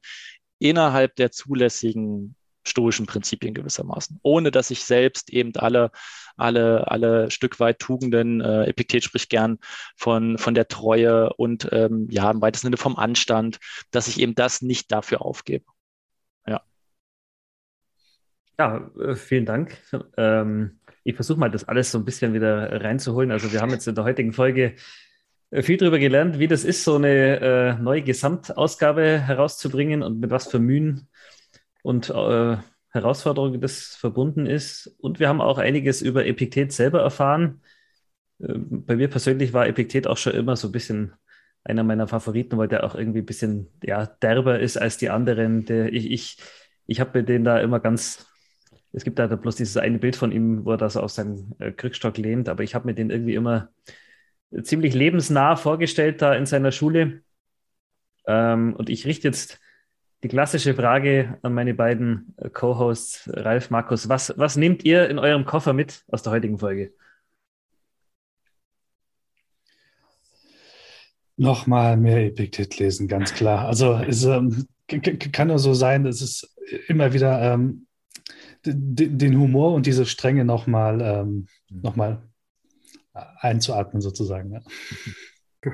innerhalb der zulässigen stoischen Prinzipien gewissermaßen, ohne dass ich selbst eben alle, alle, alle Stück weit Tugenden, äh, Epiktet spricht gern von, von der Treue und ähm, ja, im weitesten Sinne vom Anstand, dass ich eben das nicht dafür aufgebe. Ja. Ja, äh, vielen Dank. Ähm, ich versuche mal, das alles so ein bisschen wieder reinzuholen. Also wir haben jetzt in der heutigen Folge äh, viel darüber gelernt, wie das ist, so eine äh, neue Gesamtausgabe herauszubringen und mit was für Mühen und äh, Herausforderungen das verbunden ist. Und wir haben auch einiges über Epiktet selber erfahren. Äh, bei mir persönlich war Epiktet auch schon immer so ein bisschen einer meiner Favoriten, weil der auch irgendwie ein bisschen ja, derber ist als die anderen. Der, ich ich, ich habe den da immer ganz, es gibt da bloß dieses eine Bild von ihm, wo er da so auf seinem äh, Krückstock lehnt, aber ich habe mir den irgendwie immer ziemlich lebensnah vorgestellt da in seiner Schule. Ähm, und ich richte jetzt die klassische Frage an meine beiden äh, Co-Hosts, Ralf, Markus. Was, was nehmt ihr in eurem Koffer mit aus der heutigen Folge? Nochmal mehr Epiktet lesen, ganz klar. Also es ähm, kann nur so sein, dass es immer wieder ähm, den Humor und diese Strenge nochmal ähm, noch einzuatmen, sozusagen. Ja.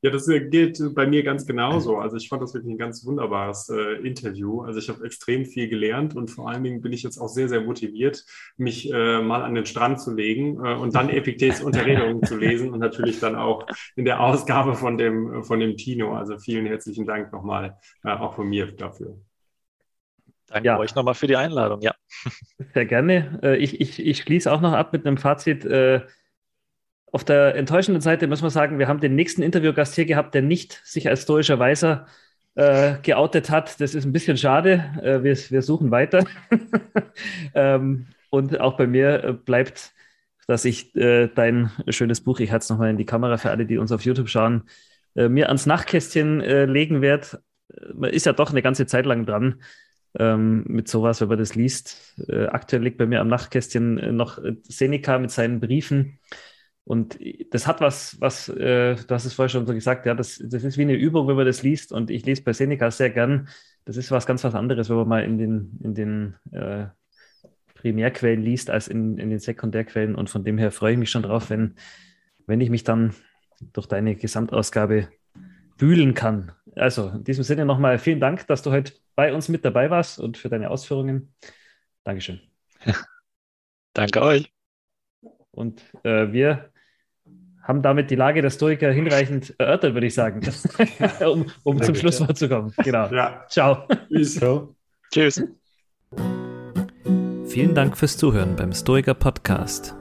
Ja, das äh, gilt bei mir ganz genauso. Also ich fand das wirklich ein ganz wunderbares äh, Interview. Also ich habe extrem viel gelernt und vor allen Dingen bin ich jetzt auch sehr, sehr motiviert, mich äh, mal an den Strand zu legen äh, und dann Epiktets Unterredungen zu lesen und natürlich dann auch in der Ausgabe von dem, von dem Tino. Also vielen herzlichen Dank nochmal äh, auch von mir dafür. Danke ja. euch nochmal für die Einladung, ja. Sehr gerne. Äh, ich, ich, ich schließe auch noch ab mit einem Fazit. Auf der enttäuschenden Seite muss man sagen, wir haben den nächsten Interviewgast hier gehabt, der nicht sich als stoischer Weiser äh, geoutet hat. Das ist ein bisschen schade. Äh, wir, wir suchen weiter. ähm, und auch bei mir äh, bleibt dass ich äh, dein schönes Buch, ich halte es nochmal in die Kamera für alle, die uns auf YouTube schauen, äh, mir ans Nachtkästchen äh, legen werde. Man ist ja doch eine ganze Zeit lang dran ähm, mit sowas, wenn man das liest. Äh, aktuell liegt bei mir am Nachtkästchen äh, noch Seneca mit seinen Briefen. Und das hat was, was äh, du hast es vorher schon so gesagt, ja, das, das ist wie eine Übung, wenn man das liest. Und ich lese bei Seneca sehr gern. Das ist was ganz was anderes, wenn man mal in den, in den äh, Primärquellen liest, als in, in den Sekundärquellen. Und von dem her freue ich mich schon drauf, wenn, wenn ich mich dann durch deine Gesamtausgabe wühlen kann. Also in diesem Sinne nochmal vielen Dank, dass du heute bei uns mit dabei warst und für deine Ausführungen. Dankeschön. Danke euch. Und äh, wir haben damit die Lage der Stoiker hinreichend erörtert, würde ich sagen, um, um zum Schlusswort zu kommen. Genau. Ja. Ciao. Ciao. Tschüss. Vielen Dank fürs Zuhören beim Stoiker Podcast.